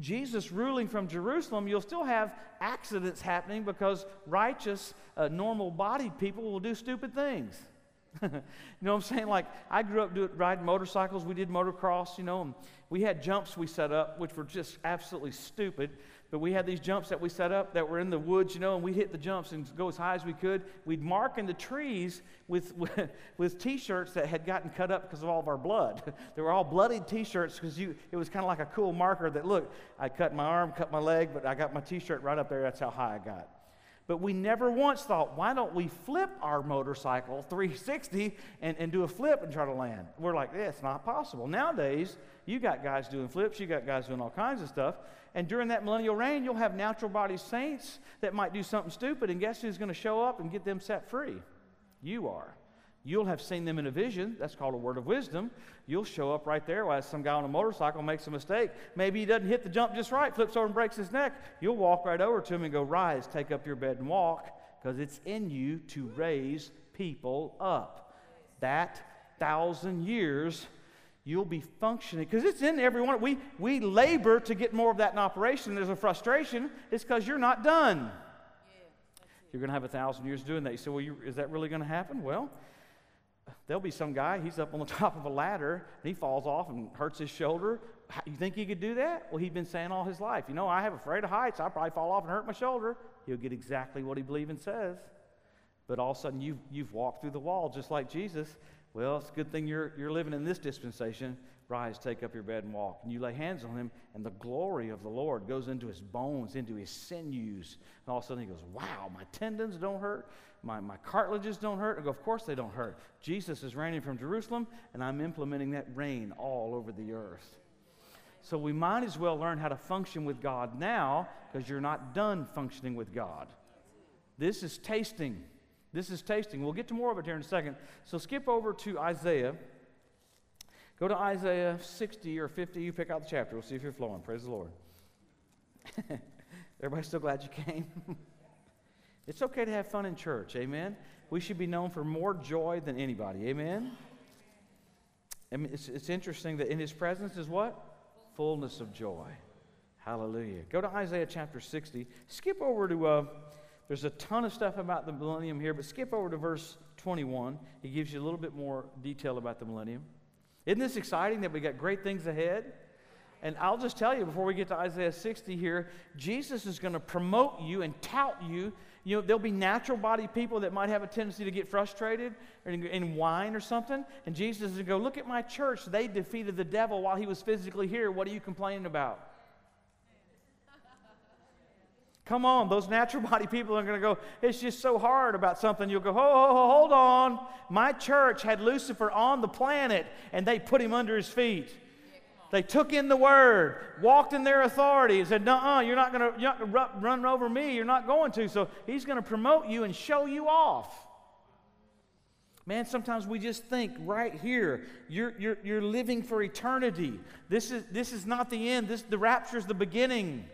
Jesus ruling from Jerusalem, you'll still have accidents happening because righteous, uh, normal bodied people will do stupid things. you know what I'm saying? Like, I grew up doing, riding motorcycles. We did motocross, you know, and we had jumps we set up, which were just absolutely stupid. But we had these jumps that we set up that were in the woods, you know, and we'd hit the jumps and go as high as we could. We'd mark in the trees with, with, with t-shirts that had gotten cut up because of all of our blood. they were all bloodied t-shirts because you it was kind of like a cool marker that, look, I cut my arm, cut my leg, but I got my t-shirt right up there. That's how high I got. But we never once thought, why don't we flip our motorcycle 360 and, and do a flip and try to land? We're like, yeah, it's not possible. Nowadays, you got guys doing flips, you got guys doing all kinds of stuff. And during that millennial reign, you'll have natural body saints that might do something stupid, and guess who's going to show up and get them set free? You are. You'll have seen them in a vision. That's called a word of wisdom. You'll show up right there while some guy on a motorcycle makes a mistake. Maybe he doesn't hit the jump just right, flips over and breaks his neck. You'll walk right over to him and go, Rise, take up your bed and walk, because it's in you to raise people up. That thousand years you'll be functioning because it's in everyone. We, we labor to get more of that in operation. There's a frustration. It's because you're not done. You're going to have a thousand years doing that. You say, well, you, is that really going to happen? Well, there'll be some guy, he's up on the top of a ladder, and he falls off and hurts his shoulder. You think he could do that? Well, he's been saying all his life, you know, I have afraid of heights. I'll probably fall off and hurt my shoulder. He'll get exactly what he believes and says. But all of a sudden, you've, you've walked through the wall just like Jesus, well, it's a good thing you're, you're living in this dispensation. Rise, take up your bed and walk. And you lay hands on him, and the glory of the Lord goes into his bones, into his sinews. And all of a sudden he goes, Wow, my tendons don't hurt. My, my cartilages don't hurt. I go, Of course they don't hurt. Jesus is reigning from Jerusalem, and I'm implementing that reign all over the earth. So we might as well learn how to function with God now because you're not done functioning with God. This is tasting. This is tasting. We'll get to more of it here in a second. So skip over to Isaiah. Go to Isaiah 60 or 50. You pick out the chapter. We'll see if you're flowing. Praise the Lord. Everybody still glad you came? it's okay to have fun in church. Amen. We should be known for more joy than anybody. Amen. I mean, it's, it's interesting that in his presence is what? Fullness of joy. Hallelujah. Go to Isaiah chapter 60. Skip over to. Uh, there's a ton of stuff about the millennium here, but skip over to verse 21. He gives you a little bit more detail about the millennium. Isn't this exciting that we got great things ahead? And I'll just tell you before we get to Isaiah 60 here, Jesus is going to promote you and tout you. You know, there'll be natural body people that might have a tendency to get frustrated and, and whine or something. And Jesus is going to go, Look at my church. They defeated the devil while he was physically here. What are you complaining about? Come on, those natural body people are going to go, it's just so hard about something. You'll go, oh, hold on. My church had Lucifer on the planet and they put him under his feet. They took in the word, walked in their authority, and said, "No, you're not going to run over me. You're not going to." So he's going to promote you and show you off. Man, sometimes we just think right here, you're, you're, you're living for eternity. This is, this is not the end. This, the rapture is the beginning.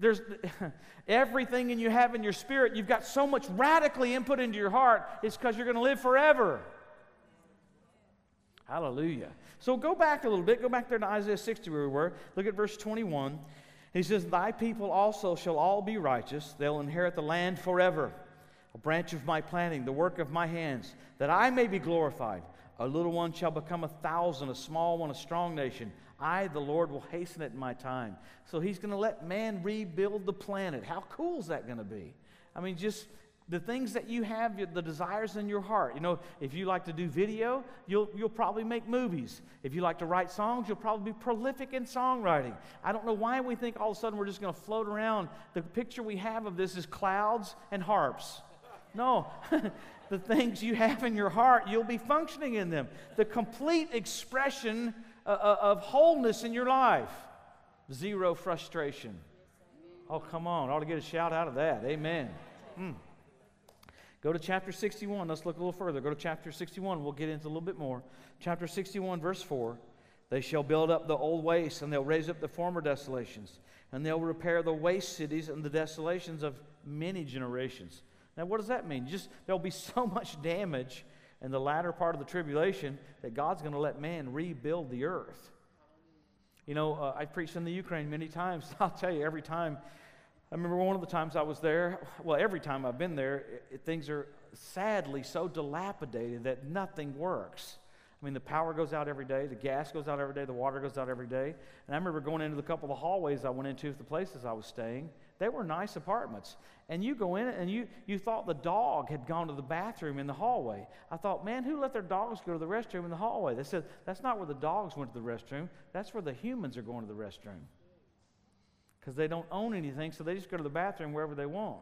There's everything in you have in your spirit, you've got so much radically input into your heart, it's because you're going to live forever. Hallelujah. So go back a little bit. Go back there to Isaiah 60 where we were. Look at verse 21. He says, Thy people also shall all be righteous. They'll inherit the land forever. A branch of my planting, the work of my hands, that I may be glorified. A little one shall become a thousand, a small one a strong nation. I, the Lord, will hasten it in my time. So he's going to let man rebuild the planet. How cool is that going to be? I mean, just the things that you have, the desires in your heart. You know, if you like to do video, you'll, you'll probably make movies. If you like to write songs, you'll probably be prolific in songwriting. I don't know why we think all of a sudden we're just going to float around. The picture we have of this is clouds and harps. No, the things you have in your heart, you'll be functioning in them. The complete expression uh, uh, of wholeness in your life. Zero frustration. Oh, come on. Ought to get a shout out of that. Amen. Mm. Go to chapter 61. Let's look a little further. Go to chapter 61. We'll get into a little bit more. Chapter 61, verse 4. They shall build up the old wastes, and they'll raise up the former desolations, and they'll repair the waste cities and the desolations of many generations. Now, what does that mean? Just there'll be so much damage in the latter part of the tribulation that God's going to let man rebuild the earth. You know, uh, I've preached in the Ukraine many times. I'll tell you, every time, I remember one of the times I was there, well, every time I've been there, it, things are sadly so dilapidated that nothing works. I mean, the power goes out every day, the gas goes out every day, the water goes out every day. And I remember going into the couple of hallways I went into of the places I was staying, they were nice apartments. And you go in and you, you thought the dog had gone to the bathroom in the hallway. I thought, man, who let their dogs go to the restroom in the hallway? They said, that's not where the dogs went to the restroom. That's where the humans are going to the restroom. Because they don't own anything, so they just go to the bathroom wherever they want.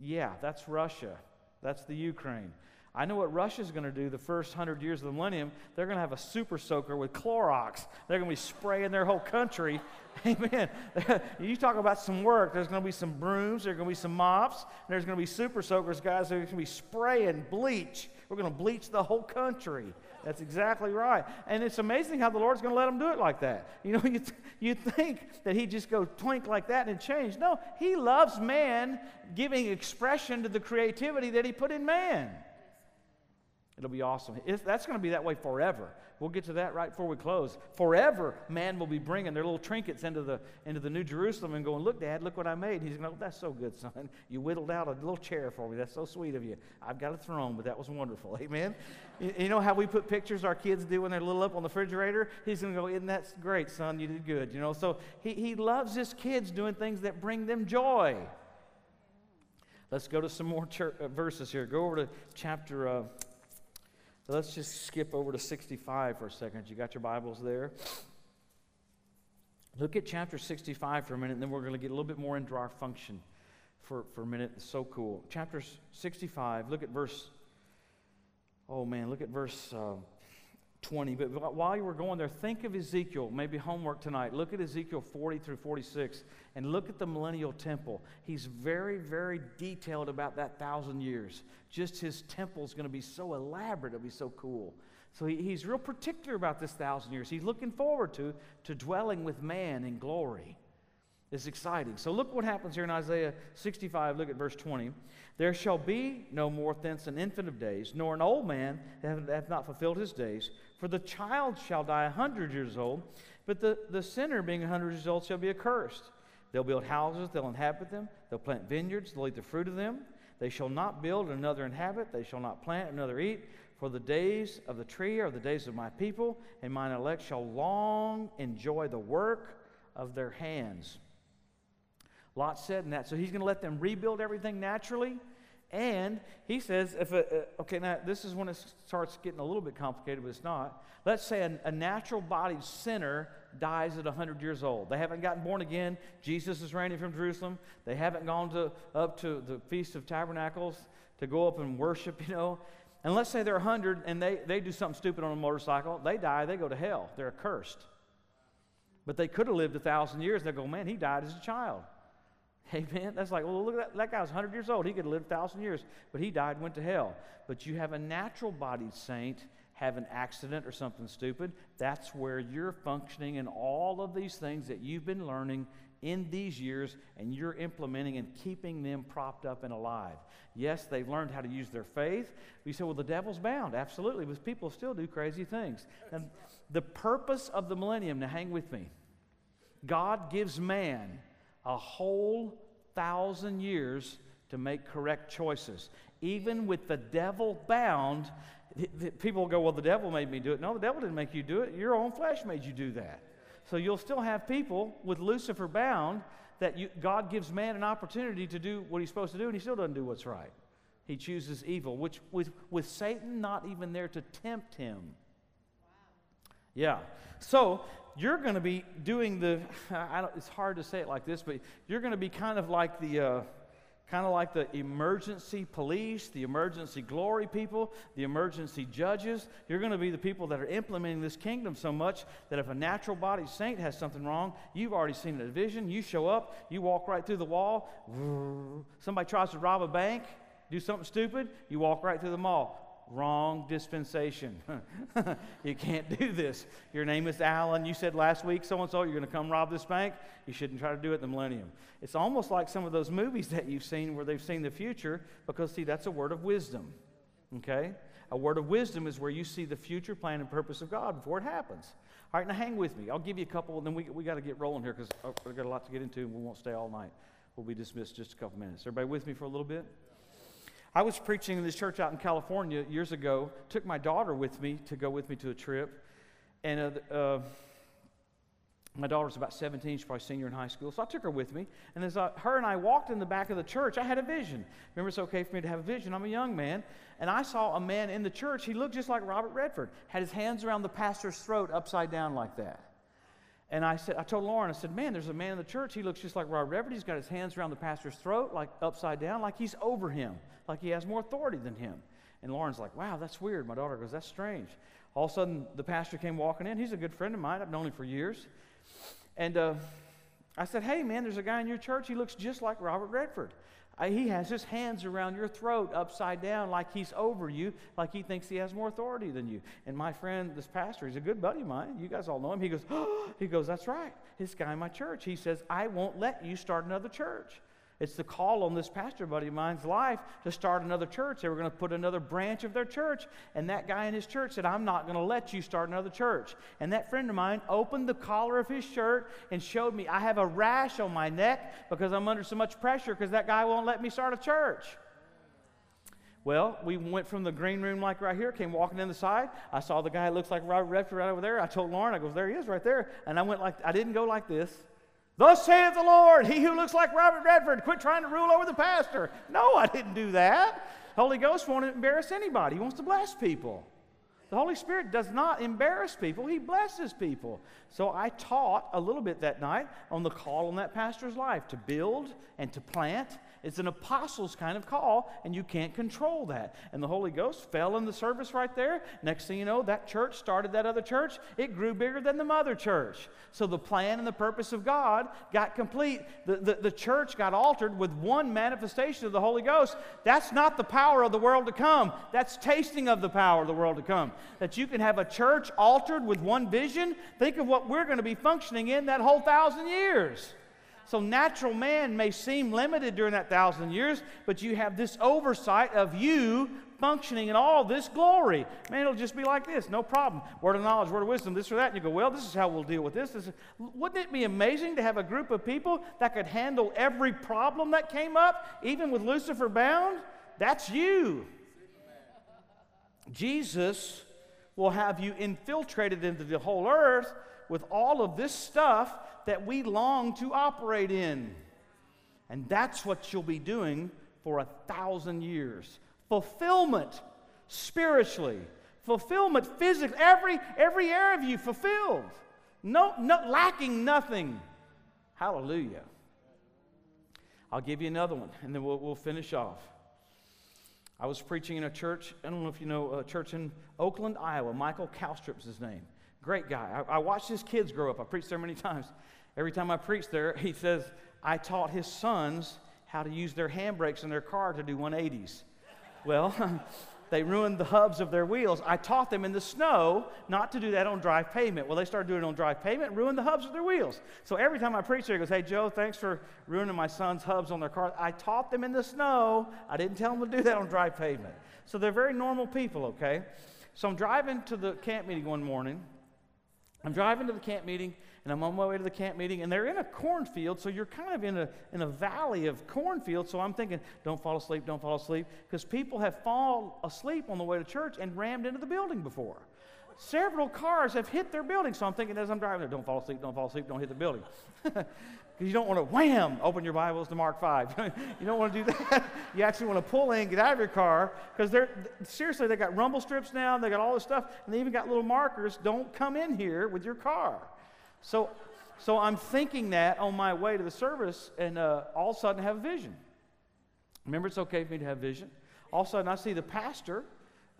Yeah, that's Russia. That's the Ukraine. I know what Russia's going to do the first hundred years of the millennium. They're going to have a super soaker with Clorox. They're going to be spraying their whole country. Amen. you talk about some work. There's going to be some brooms. There's going to be some mops. There's going to be super soakers, guys. They're going to be spraying bleach. We're going to bleach the whole country. That's exactly right. And it's amazing how the Lord's going to let them do it like that. You know, you, th- you think that He'd just go twink like that and change. No, He loves man giving expression to the creativity that He put in man. It'll be awesome. If that's going to be that way forever. We'll get to that right before we close. Forever, man will be bringing their little trinkets into the, into the New Jerusalem and going, Look, Dad, look what I made. He's going, oh, That's so good, son. You whittled out a little chair for me. That's so sweet of you. I've got a throne, but that was wonderful. Amen. you, you know how we put pictures our kids do when they're little up on the refrigerator? He's going to go, Isn't that great, son? You did good. You know, so he, he loves his kids doing things that bring them joy. Let's go to some more uh, verses here. Go over to chapter. Uh, let's just skip over to 65 for a second. You got your Bibles there? Look at chapter 65 for a minute, and then we're going to get a little bit more into our function for, for a minute. It's so cool. Chapter 65, look at verse, oh man, look at verse uh, 20. But while you were going there, think of Ezekiel, maybe homework tonight. Look at Ezekiel 40 through 46 and look at the millennial temple. He's very, very detailed about that thousand years. Just his temple is going to be so elaborate, it'll be so cool. So he, he's real particular about this thousand years. He's looking forward to, to dwelling with man in glory. It's exciting. So look what happens here in Isaiah 65. Look at verse 20. There shall be no more thence an infant of days, nor an old man that hath not fulfilled his days. For the child shall die a hundred years old, but the, the sinner being a hundred years old shall be accursed. They'll build houses, they'll inhabit them, they'll plant vineyards, they'll eat the fruit of them. They shall not build another inhabit, they shall not plant another eat. For the days of the tree are the days of my people, and mine elect shall long enjoy the work of their hands. Lot said in that. So he's going to let them rebuild everything naturally. And he says, if a, okay, now this is when it starts getting a little bit complicated, but it's not. Let's say a, a natural bodied sinner dies at 100 years old. They haven't gotten born again. Jesus is reigning from Jerusalem. They haven't gone to, up to the Feast of Tabernacles to go up and worship, you know. And let's say they're 100 and they, they do something stupid on a motorcycle. They die, they go to hell. They're accursed. But they could have lived a thousand years. They go, man, he died as a child. Amen. That's like, well, look at that. That guy was 100 years old. He could lived thousand years, but he died went to hell. But you have a natural bodied saint have an accident or something stupid. That's where you're functioning in all of these things that you've been learning in these years and you're implementing and keeping them propped up and alive. Yes, they've learned how to use their faith. We say, well, the devil's bound. Absolutely, but people still do crazy things. And the purpose of the millennium, now hang with me, God gives man a whole thousand years to make correct choices. Even with the devil bound, people go, Well, the devil made me do it. No, the devil didn't make you do it. Your own flesh made you do that. So you'll still have people with Lucifer bound that you, God gives man an opportunity to do what he's supposed to do, and he still doesn't do what's right. He chooses evil, which with, with Satan not even there to tempt him. Wow. Yeah. So you're going to be doing the, it's hard to say it like this, but you're going to be kind of like the, uh, kind of like the emergency police, the emergency glory people, the emergency judges. You're going to be the people that are implementing this kingdom so much that if a natural body saint has something wrong, you've already seen a vision. You show up, you walk right through the wall. Somebody tries to rob a bank, do something stupid, you walk right through the mall. Wrong dispensation. you can't do this. Your name is Alan. You said last week, so and so, you're going to come rob this bank. You shouldn't try to do it in the millennium. It's almost like some of those movies that you've seen where they've seen the future, because, see, that's a word of wisdom. Okay? A word of wisdom is where you see the future plan and purpose of God before it happens. All right, now hang with me. I'll give you a couple, and then we, we got to get rolling here because we've got a lot to get into, and we won't stay all night. We'll be dismissed just a couple minutes. Everybody with me for a little bit? I was preaching in this church out in California years ago. Took my daughter with me to go with me to a trip, and uh, uh, my daughter was about 17. She's probably senior in high school, so I took her with me. And as I, her and I walked in the back of the church, I had a vision. Remember, it's okay for me to have a vision. I'm a young man, and I saw a man in the church. He looked just like Robert Redford. Had his hands around the pastor's throat, upside down like that. And I said, I told Lauren, I said, man, there's a man in the church. He looks just like Robert Redford. He's got his hands around the pastor's throat, like upside down, like he's over him, like he has more authority than him. And Lauren's like, wow, that's weird. My daughter goes, that's strange. All of a sudden, the pastor came walking in. He's a good friend of mine. I've known him for years. And uh, I said, hey, man, there's a guy in your church. He looks just like Robert Redford he has his hands around your throat upside down like he's over you, like he thinks he has more authority than you. And my friend, this pastor, he's a good buddy of mine. You guys all know him. He goes, oh, he goes, that's right. This guy in my church. He says, I won't let you start another church. It's the call on this pastor buddy of mine's life to start another church. They were going to put another branch of their church. And that guy in his church said, I'm not going to let you start another church. And that friend of mine opened the collar of his shirt and showed me I have a rash on my neck because I'm under so much pressure because that guy won't let me start a church. Well, we went from the green room like right here, came walking in the side. I saw the guy looks like Robert Redford right over there. I told Lauren, I goes, there he is right there. And I went like, I didn't go like this. Thus saith the Lord, he who looks like Robert Redford, quit trying to rule over the pastor. No, I didn't do that. Holy Ghost won't embarrass anybody. He wants to bless people. The Holy Spirit does not embarrass people, He blesses people. So I taught a little bit that night on the call on that pastor's life to build and to plant it's an apostles kind of call, and you can't control that. And the Holy Ghost fell in the service right there. Next thing you know, that church started that other church. It grew bigger than the mother church. So the plan and the purpose of God got complete. The, the, the church got altered with one manifestation of the Holy Ghost. That's not the power of the world to come, that's tasting of the power of the world to come. That you can have a church altered with one vision. Think of what we're going to be functioning in that whole thousand years. So natural man may seem limited during that thousand years, but you have this oversight of you functioning in all this glory. Man, it'll just be like this, no problem. Word of knowledge, word of wisdom, this or that. And you go, well, this is how we'll deal with this. this is, wouldn't it be amazing to have a group of people that could handle every problem that came up, even with Lucifer bound? That's you. Jesus will have you infiltrated into the whole earth with all of this stuff that we long to operate in. And that's what you'll be doing for a thousand years. Fulfillment spiritually, fulfillment physically, every, every area of you fulfilled. No, no, lacking nothing. Hallelujah. I'll give you another one, and then we'll, we'll finish off. I was preaching in a church, I don't know if you know a church in Oakland, Iowa. Michael Calstrip's his name. Great guy. I, I watched his kids grow up. I preached there many times. Every time I preach there, he says, I taught his sons how to use their handbrakes in their car to do 180s. Well, they ruined the hubs of their wheels. I taught them in the snow not to do that on dry pavement. Well, they started doing it on dry pavement, ruined the hubs of their wheels. So every time I preach there, he goes, Hey, Joe, thanks for ruining my son's hubs on their car. I taught them in the snow. I didn't tell them to do that on dry pavement. So they're very normal people, okay? So I'm driving to the camp meeting one morning. I'm driving to the camp meeting, and I'm on my way to the camp meeting, and they're in a cornfield, so you're kind of in a, in a valley of cornfield. So I'm thinking, don't fall asleep, don't fall asleep, because people have fallen asleep on the way to church and rammed into the building before. Several cars have hit their building, so I'm thinking as I'm driving, don't fall asleep, don't fall asleep, don't hit the building. Because you don't want to wham, open your Bibles to Mark 5. you don't want to do that. You actually want to pull in, get out of your car, because they're seriously, they got rumble strips now, they got all this stuff, and they even got little markers. Don't come in here with your car. So, so I'm thinking that on my way to the service, and uh, all of a sudden I have a vision. Remember, it's okay for me to have vision. All of a sudden, I see the pastor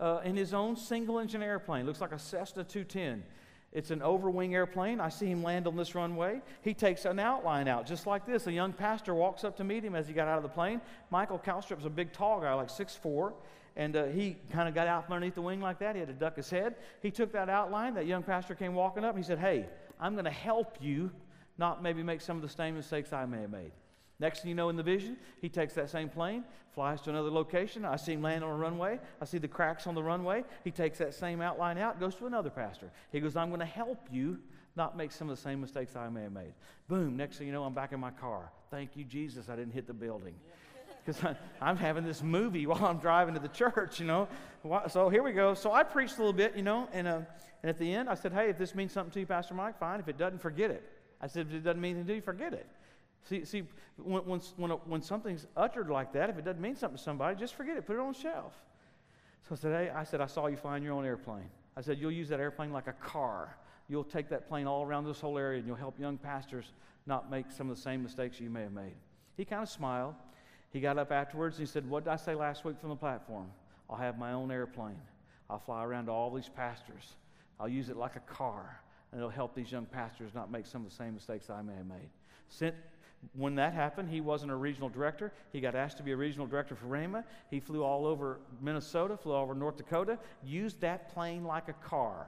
uh, in his own single engine airplane. Looks like a Cessna 210. It's an overwing airplane. I see him land on this runway. He takes an outline out, just like this. A young pastor walks up to meet him as he got out of the plane. Michael Calstrip's a big, tall guy, like 6'4", and uh, he kind of got out from underneath the wing like that. He had to duck his head. He took that outline. That young pastor came walking up. and He said, hey, I'm going to help you not maybe make some of the same mistakes I may have made. Next thing you know in the vision, he takes that same plane, flies to another location. I see him land on a runway. I see the cracks on the runway. He takes that same outline out, goes to another pastor. He goes, I'm going to help you not make some of the same mistakes I may have made. Boom, next thing you know, I'm back in my car. Thank you, Jesus, I didn't hit the building. Because I'm having this movie while I'm driving to the church, you know. So here we go. So I preached a little bit, you know, and uh, and at the end, I said, hey, if this means something to you, Pastor Mike, fine. If it doesn't, forget it. I said, if it doesn't mean anything to you, forget it. See, see when, when, when, when something's uttered like that, if it doesn't mean something to somebody, just forget it. Put it on the shelf. So hey, I said, I saw you flying your own airplane. I said, you'll use that airplane like a car. You'll take that plane all around this whole area and you'll help young pastors not make some of the same mistakes you may have made. He kind of smiled. He got up afterwards and he said, What did I say last week from the platform? I'll have my own airplane. I'll fly around to all these pastors. I'll use it like a car, and it'll help these young pastors not make some of the same mistakes I may have made. Since, when that happened, he wasn't a regional director. He got asked to be a regional director for Rhema. He flew all over Minnesota, flew all over North Dakota, used that plane like a car.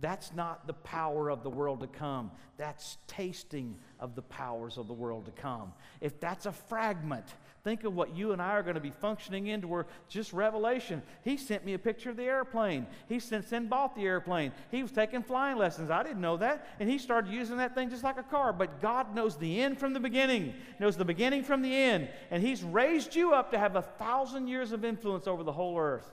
That's not the power of the world to come. That's tasting of the powers of the world to come. If that's a fragment, Think of what you and I are going to be functioning into where just revelation. He sent me a picture of the airplane. He since then bought the airplane. He was taking flying lessons. I didn't know that. And he started using that thing just like a car. But God knows the end from the beginning, knows the beginning from the end. And He's raised you up to have a thousand years of influence over the whole earth.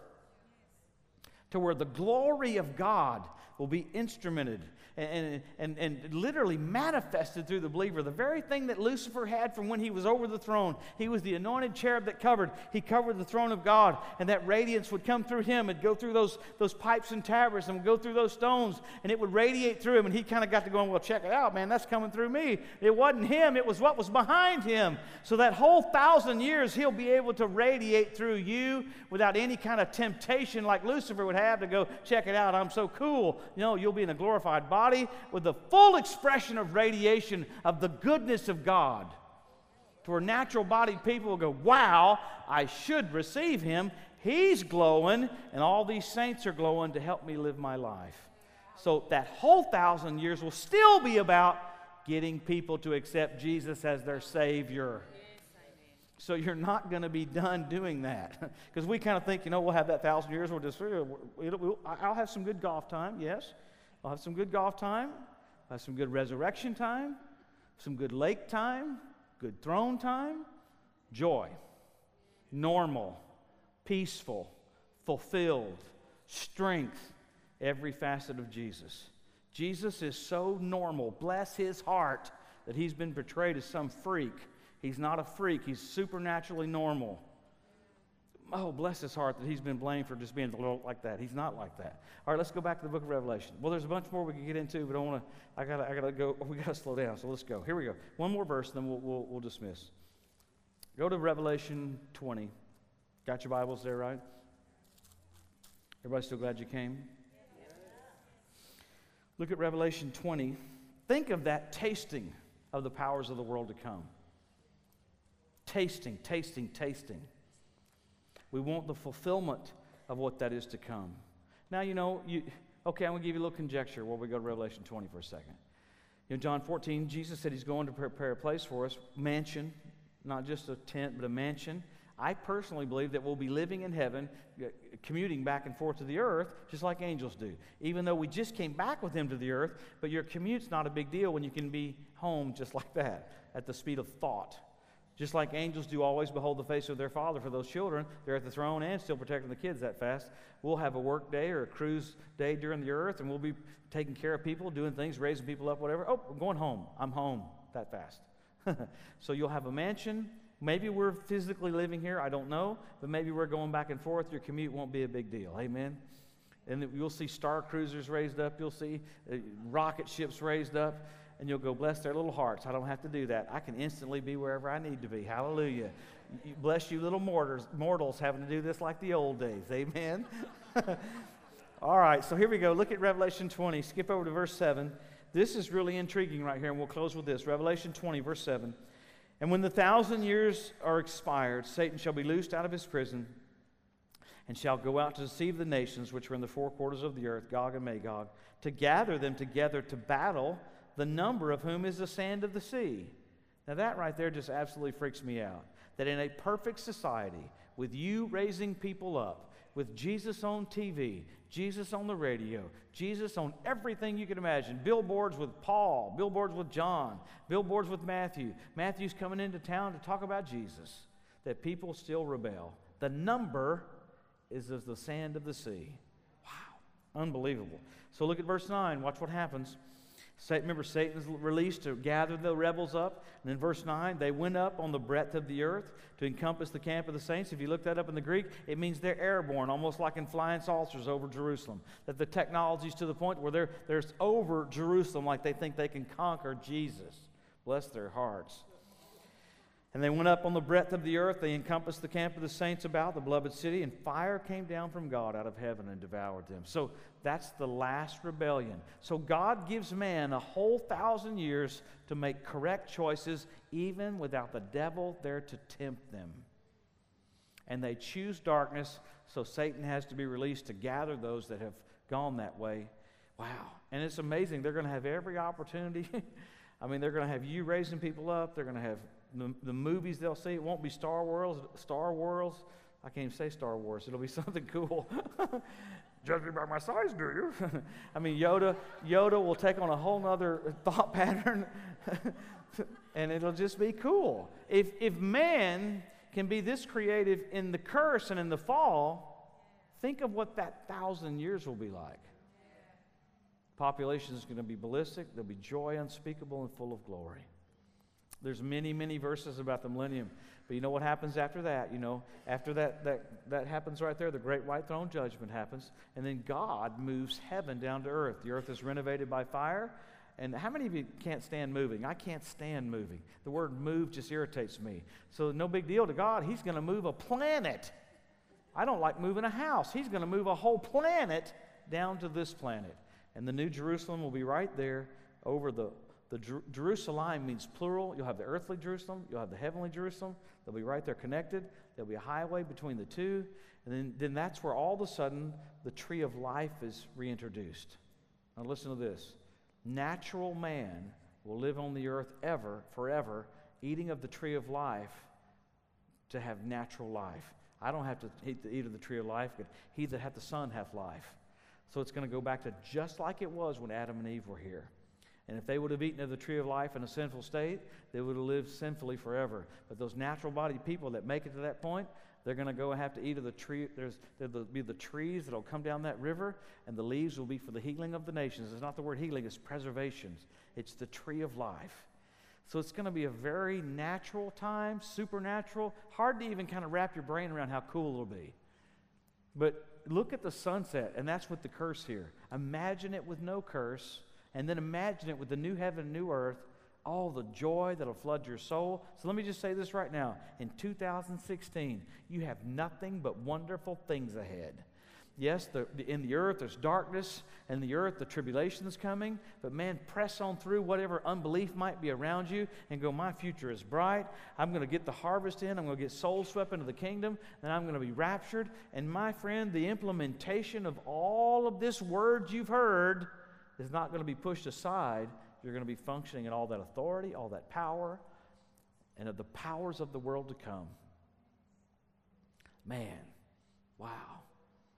To where the glory of God will be instrumented and, and, and literally manifested through the believer. The very thing that Lucifer had from when he was over the throne. He was the anointed cherub that covered. He covered the throne of God, and that radiance would come through him. It'd go through those, those pipes and tabrets and go through those stones, and it would radiate through him. And he kind of got to going, Well, check it out, man. That's coming through me. It wasn't him, it was what was behind him. So that whole thousand years, he'll be able to radiate through you without any kind of temptation like Lucifer would have to go, Check it out. I'm so cool. You know, you'll be in a glorified body body with the full expression of radiation of the goodness of God. To where natural bodied people will go, Wow, I should receive him. He's glowing, and all these saints are glowing to help me live my life. So that whole thousand years will still be about getting people to accept Jesus as their Savior. So you're not going to be done doing that. Because we kind of think, you know, we'll have that thousand years, we'll just, I'll have some good golf time, yes. I'll have some good golf time, I'll have some good resurrection time, some good lake time, good throne time, joy, normal, peaceful, fulfilled, strength, every facet of Jesus. Jesus is so normal, bless his heart, that he's been portrayed as some freak. He's not a freak, he's supernaturally normal. Oh, bless his heart that he's been blamed for just being a little like that. He's not like that. All right, let's go back to the book of Revelation. Well, there's a bunch more we can get into, but I want to. I gotta. I gotta go. We gotta slow down. So let's go. Here we go. One more verse, then we'll, we'll, we'll dismiss. Go to Revelation 20. Got your Bibles there, right? Everybody still glad you came? Look at Revelation 20. Think of that tasting of the powers of the world to come. Tasting, tasting, tasting. We want the fulfillment of what that is to come. Now, you know, you, okay, I'm going to give you a little conjecture while we go to Revelation 20 for a second. Know, John 14, Jesus said he's going to prepare a place for us, mansion, not just a tent, but a mansion. I personally believe that we'll be living in heaven, uh, commuting back and forth to the earth, just like angels do. Even though we just came back with him to the earth, but your commute's not a big deal when you can be home just like that, at the speed of thought. Just like angels do always behold the face of their Father for those children, they're at the throne and still protecting the kids that fast. We'll have a work day or a cruise day during the earth, and we'll be taking care of people, doing things, raising people up, whatever. Oh, I'm going home. I'm home that fast. so you'll have a mansion. Maybe we're physically living here, I don't know, but maybe we're going back and forth. Your commute won't be a big deal. Amen. And you'll see star cruisers raised up. You'll see uh, rocket ships raised up and you'll go, Bless their little hearts. I don't have to do that. I can instantly be wherever I need to be. Hallelujah. bless you, little mortars, mortals, having to do this like the old days. Amen. All right, so here we go. Look at Revelation 20. Skip over to verse 7. This is really intriguing right here, and we'll close with this. Revelation 20, verse 7. And when the thousand years are expired, Satan shall be loosed out of his prison and shall go out to deceive the nations which are in the four quarters of the earth, Gog and Magog, to gather them together to battle the number of whom is the sand of the sea. Now, that right there just absolutely freaks me out. That in a perfect society, with you raising people up, with Jesus on TV, Jesus on the radio, Jesus on everything you can imagine billboards with Paul, billboards with John, billboards with Matthew. Matthew's coming into town to talk about Jesus, that people still rebel. The number is as the sand of the sea. Wow, unbelievable. So look at verse 9. Watch what happens. Remember, Satan's released to gather the rebels up. And in verse 9, they went up on the breadth of the earth to encompass the camp of the saints. If you look that up in the Greek, it means they're airborne, almost like in flying saucers over Jerusalem. That the technology's to the point where they're, they're over Jerusalem like they think they can conquer Jesus. Bless their hearts. And they went up on the breadth of the earth. They encompassed the camp of the saints about the beloved city, and fire came down from God out of heaven and devoured them. So that's the last rebellion. So God gives man a whole thousand years to make correct choices, even without the devil there to tempt them. And they choose darkness, so Satan has to be released to gather those that have gone that way. Wow. And it's amazing. They're going to have every opportunity. I mean, they're going to have you raising people up, they're going to have the, the movies they'll see. It won't be Star Wars. Star Wars. I can't even say Star Wars. It'll be something cool. Judge me by my size, do you? I mean, Yoda. Yoda will take on a whole other thought pattern, and it'll just be cool. If if man can be this creative in the curse and in the fall, think of what that thousand years will be like. Population is going to be ballistic. There'll be joy unspeakable and full of glory. There's many, many verses about the millennium. But you know what happens after that? You know, after that, that, that happens right there, the great white throne judgment happens. And then God moves heaven down to earth. The earth is renovated by fire. And how many of you can't stand moving? I can't stand moving. The word move just irritates me. So, no big deal to God. He's going to move a planet. I don't like moving a house. He's going to move a whole planet down to this planet. And the New Jerusalem will be right there over the the Jer- Jerusalem means plural. You'll have the earthly Jerusalem, you'll have the heavenly Jerusalem. They'll be right there connected. There'll be a highway between the two. And then, then that's where all of a sudden the tree of life is reintroduced. Now, listen to this natural man will live on the earth ever, forever, eating of the tree of life to have natural life. I don't have to eat, the, eat of the tree of life, but he that hath the Son hath life. So it's going to go back to just like it was when Adam and Eve were here. And if they would have eaten of the tree of life in a sinful state, they would have lived sinfully forever. But those natural bodied people that make it to that point, they're going to go and have to eat of the tree. There's, there'll be the trees that'll come down that river, and the leaves will be for the healing of the nations. It's not the word healing, it's preservation. It's the tree of life. So it's going to be a very natural time, supernatural, hard to even kind of wrap your brain around how cool it'll be. But look at the sunset, and that's with the curse here. Imagine it with no curse, and then imagine it with the new heaven and new earth, all the joy that'll flood your soul. So let me just say this right now. In 2016, you have nothing but wonderful things ahead. Yes, the, in the earth there's darkness, and the earth the tribulation is coming. But man, press on through whatever unbelief might be around you and go, My future is bright. I'm going to get the harvest in. I'm going to get souls swept into the kingdom, and I'm going to be raptured. And my friend, the implementation of all of this word you've heard is not going to be pushed aside. You're going to be functioning in all that authority, all that power, and of the powers of the world to come. Man, wow.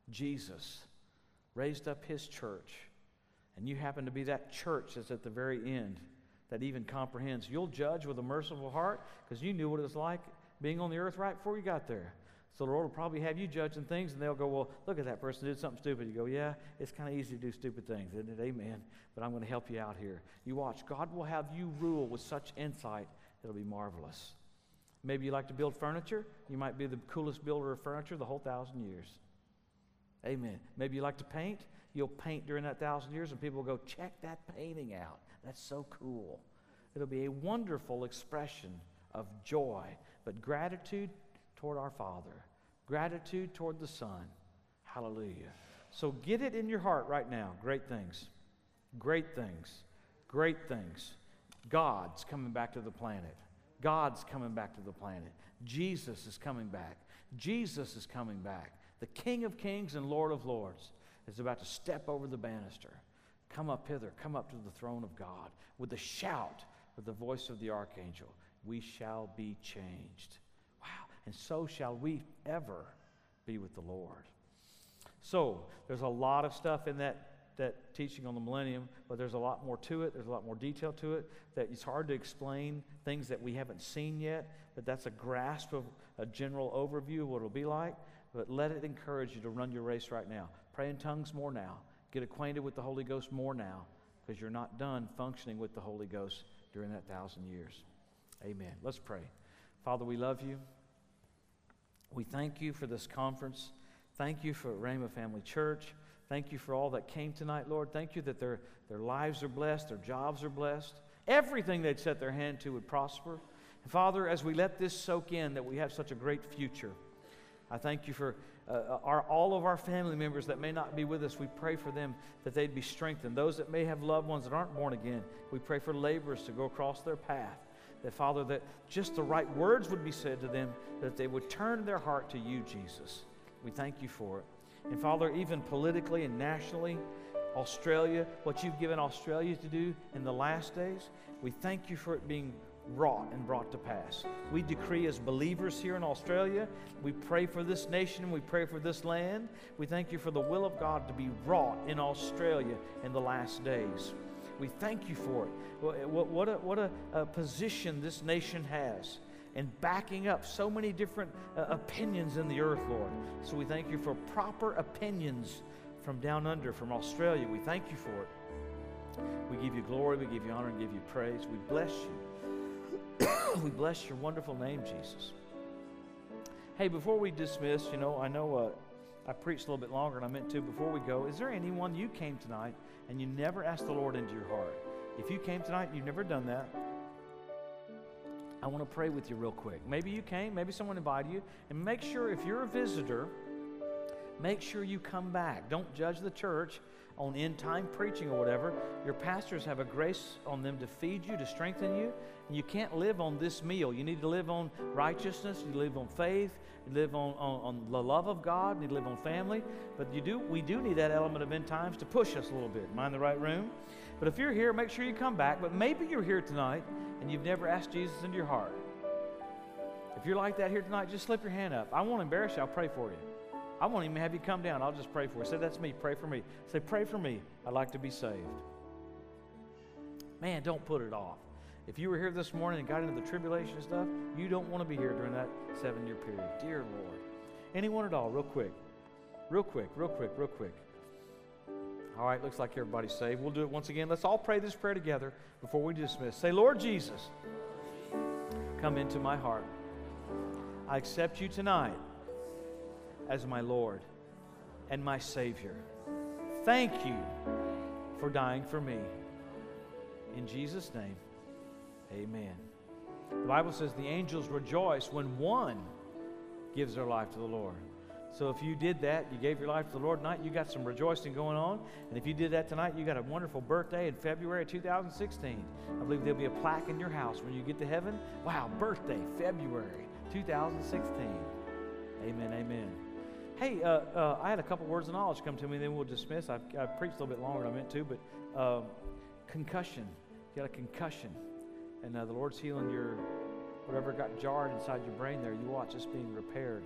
Jesus raised up his church, and you happen to be that church that's at the very end that even comprehends, you'll judge with a merciful heart because you knew what it was like being on the earth right before you got there. So the Lord will probably have you judging things, and they'll go, Well, look at that person did something stupid. You go, Yeah, it's kind of easy to do stupid things, isn't it? Amen. But I'm going to help you out here. You watch. God will have you rule with such insight, it'll be marvelous. Maybe you like to build furniture. You might be the coolest builder of furniture the whole thousand years. Amen. Maybe you like to paint. You'll paint during that thousand years, and people will go, check that painting out. That's so cool. It'll be a wonderful expression of joy, but gratitude toward our Father, gratitude toward the Son. Hallelujah. So get it in your heart right now. Great things. Great things. Great things. God's coming back to the planet. God's coming back to the planet. Jesus is coming back. Jesus is coming back the King of Kings and Lord of Lords, is about to step over the banister. Come up hither, come up to the throne of God with the shout of the voice of the archangel. We shall be changed. And so shall we ever be with the Lord. So, there's a lot of stuff in that, that teaching on the millennium, but there's a lot more to it. There's a lot more detail to it that it's hard to explain things that we haven't seen yet, but that's a grasp of a general overview of what it'll be like. But let it encourage you to run your race right now. Pray in tongues more now. Get acquainted with the Holy Ghost more now because you're not done functioning with the Holy Ghost during that thousand years. Amen. Let's pray. Father, we love you. We thank you for this conference. Thank you for Rhema Family Church. Thank you for all that came tonight, Lord. Thank you that their, their lives are blessed, their jobs are blessed. Everything they'd set their hand to would prosper. Father, as we let this soak in, that we have such a great future. I thank you for uh, our, all of our family members that may not be with us. We pray for them that they'd be strengthened. Those that may have loved ones that aren't born again, we pray for laborers to go across their path. That, Father, that just the right words would be said to them, that they would turn their heart to you, Jesus. We thank you for it. And, Father, even politically and nationally, Australia, what you've given Australia to do in the last days, we thank you for it being wrought and brought to pass. We decree as believers here in Australia, we pray for this nation, we pray for this land. We thank you for the will of God to be wrought in Australia in the last days. We thank you for it. What, a, what a, a position this nation has and backing up so many different uh, opinions in the earth, Lord. So we thank you for proper opinions from down under, from Australia. We thank you for it. We give you glory, we give you honor, and give you praise. We bless you. we bless your wonderful name, Jesus. Hey, before we dismiss, you know, I know uh, I preached a little bit longer than I meant to. Before we go, is there anyone you came tonight and you never asked the Lord into your heart? If you came tonight and you've never done that, I want to pray with you real quick. Maybe you came, maybe someone invited you, and make sure if you're a visitor, make sure you come back. Don't judge the church on end time preaching or whatever. Your pastors have a grace on them to feed you, to strengthen you, And you can't live on this meal. You need to live on righteousness. You live on faith. You live on, on, on the love of God. You live on family. But you do, we do need that element of end times to push us a little bit. Mind the right room? But if you're here, make sure you come back. But maybe you're here tonight and you've never asked Jesus into your heart. If you're like that here tonight, just slip your hand up. I won't embarrass you. I'll pray for you. I won't even have you come down. I'll just pray for you. Say, that's me. Pray for me. Say, pray for me. I'd like to be saved. Man, don't put it off. If you were here this morning and got into the tribulation stuff, you don't want to be here during that seven year period. Dear Lord. Anyone at all, real quick. Real quick, real quick, real quick. All right, looks like everybody's saved. We'll do it once again. Let's all pray this prayer together before we dismiss. Say, Lord Jesus, come into my heart. I accept you tonight as my Lord and my Savior. Thank you for dying for me. In Jesus' name, amen. The Bible says the angels rejoice when one gives their life to the Lord. So if you did that, you gave your life to the Lord tonight, you got some rejoicing going on. And if you did that tonight, you got a wonderful birthday in February 2016. I believe there'll be a plaque in your house when you get to heaven. Wow, birthday, February 2016. Amen, amen. Hey, uh, uh, I had a couple words of knowledge come to me, then we'll dismiss. I've, I've preached a little bit longer than I meant to, but uh, concussion. You got a concussion, and uh, the Lord's healing your whatever got jarred inside your brain there. You watch it's being repaired.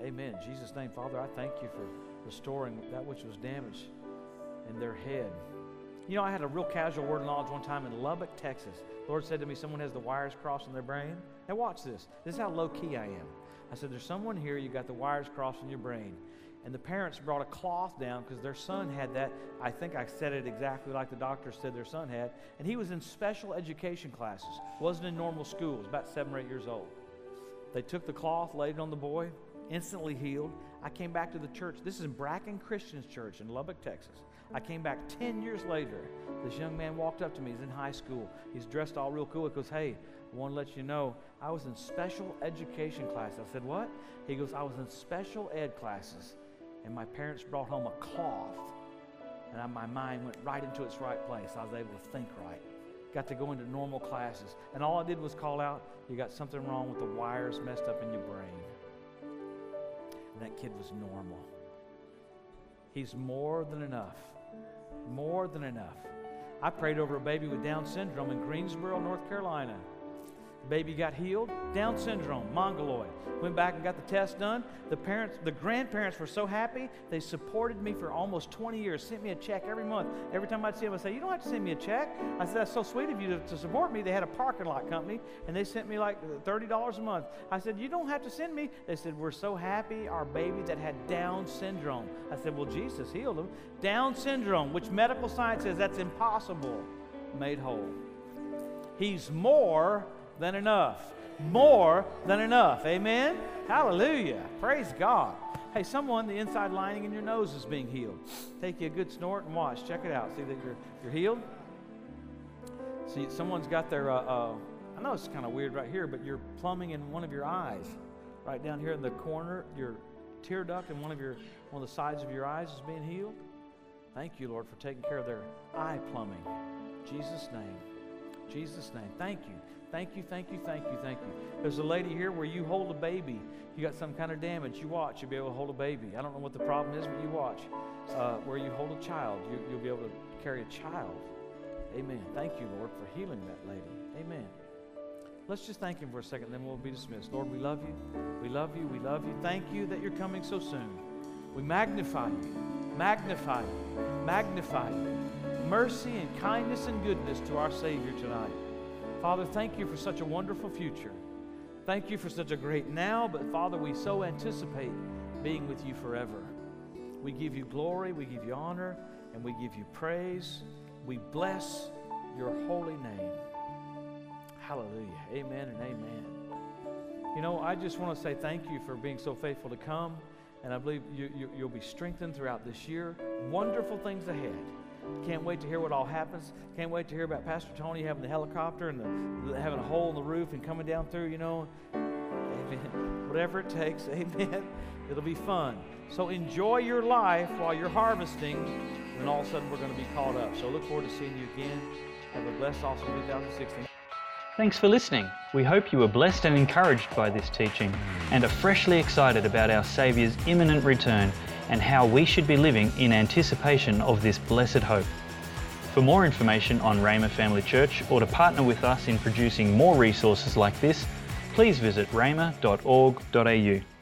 Amen. In Jesus' name, Father, I thank you for restoring that which was damaged in their head. You know, I had a real casual word of knowledge one time in Lubbock, Texas. The Lord said to me, Someone has the wires crossed in their brain. Now, watch this. This is how low key I am. I said, There's someone here, you got the wires crossed in your brain. And the parents brought a cloth down because their son had that. I think I said it exactly like the doctor said their son had. And he was in special education classes, wasn't in normal schools, about seven or eight years old. They took the cloth, laid it on the boy, instantly healed. I came back to the church. This is Bracken Christian's Church in Lubbock, Texas. I came back 10 years later. This young man walked up to me. He's in high school. He's dressed all real cool. He goes, Hey, I want to let you know I was in special education class. I said, What? He goes, I was in special ed classes, and my parents brought home a cloth, and I, my mind went right into its right place. I was able to think right. Got to go into normal classes. And all I did was call out, You got something wrong with the wires messed up in your brain and that kid was normal. He's more than enough. More than enough. I prayed over a baby with Down syndrome in Greensboro, North Carolina. Baby got healed, Down syndrome, mongoloid. Went back and got the test done. The parents, the grandparents were so happy. They supported me for almost 20 years. Sent me a check every month. Every time I'd see them, I'd say, "You don't have to send me a check." I said, "That's so sweet of you to, to support me." They had a parking lot company, and they sent me like $30 a month. I said, "You don't have to send me." They said, "We're so happy our baby that had Down syndrome." I said, "Well, Jesus healed him." Down syndrome, which medical science says that's impossible, made whole. He's more than enough. More than enough. Amen? Hallelujah. Praise God. Hey, someone, the inside lining in your nose is being healed. Take you a good snort and watch. Check it out. See that you're, you're healed? See, someone's got their, uh, uh, I know it's kind of weird right here, but you're plumbing in one of your eyes. Right down here in the corner, your tear duct and one of your one of the sides of your eyes is being healed. Thank you, Lord, for taking care of their eye plumbing. Jesus' name. Jesus' name. Thank you. Thank you, thank you, thank you, thank you. There's a lady here where you hold a baby. You got some kind of damage. You watch, you'll be able to hold a baby. I don't know what the problem is, but you watch. Uh, where you hold a child, you, you'll be able to carry a child. Amen. Thank you, Lord, for healing that lady. Amen. Let's just thank Him for a second, then we'll be dismissed. Lord, we love you. We love you. We love you. Thank you that you're coming so soon. We magnify you, magnify you, magnify you. Mercy and kindness and goodness to our Savior tonight. Father, thank you for such a wonderful future. Thank you for such a great now, but Father, we so anticipate being with you forever. We give you glory, we give you honor, and we give you praise. We bless your holy name. Hallelujah. Amen and amen. You know, I just want to say thank you for being so faithful to come, and I believe you, you, you'll be strengthened throughout this year. Wonderful things ahead. Can't wait to hear what all happens. Can't wait to hear about Pastor Tony having the helicopter and the, having a hole in the roof and coming down through, you know. Amen. Whatever it takes, amen. It'll be fun. So enjoy your life while you're harvesting, and all of a sudden we're going to be called up. So look forward to seeing you again. Have a blessed, awesome 2016. Thanks for listening. We hope you were blessed and encouraged by this teaching and are freshly excited about our Saviour's imminent return and how we should be living in anticipation of this blessed hope. For more information on Rhema Family Church or to partner with us in producing more resources like this, please visit rhema.org.au.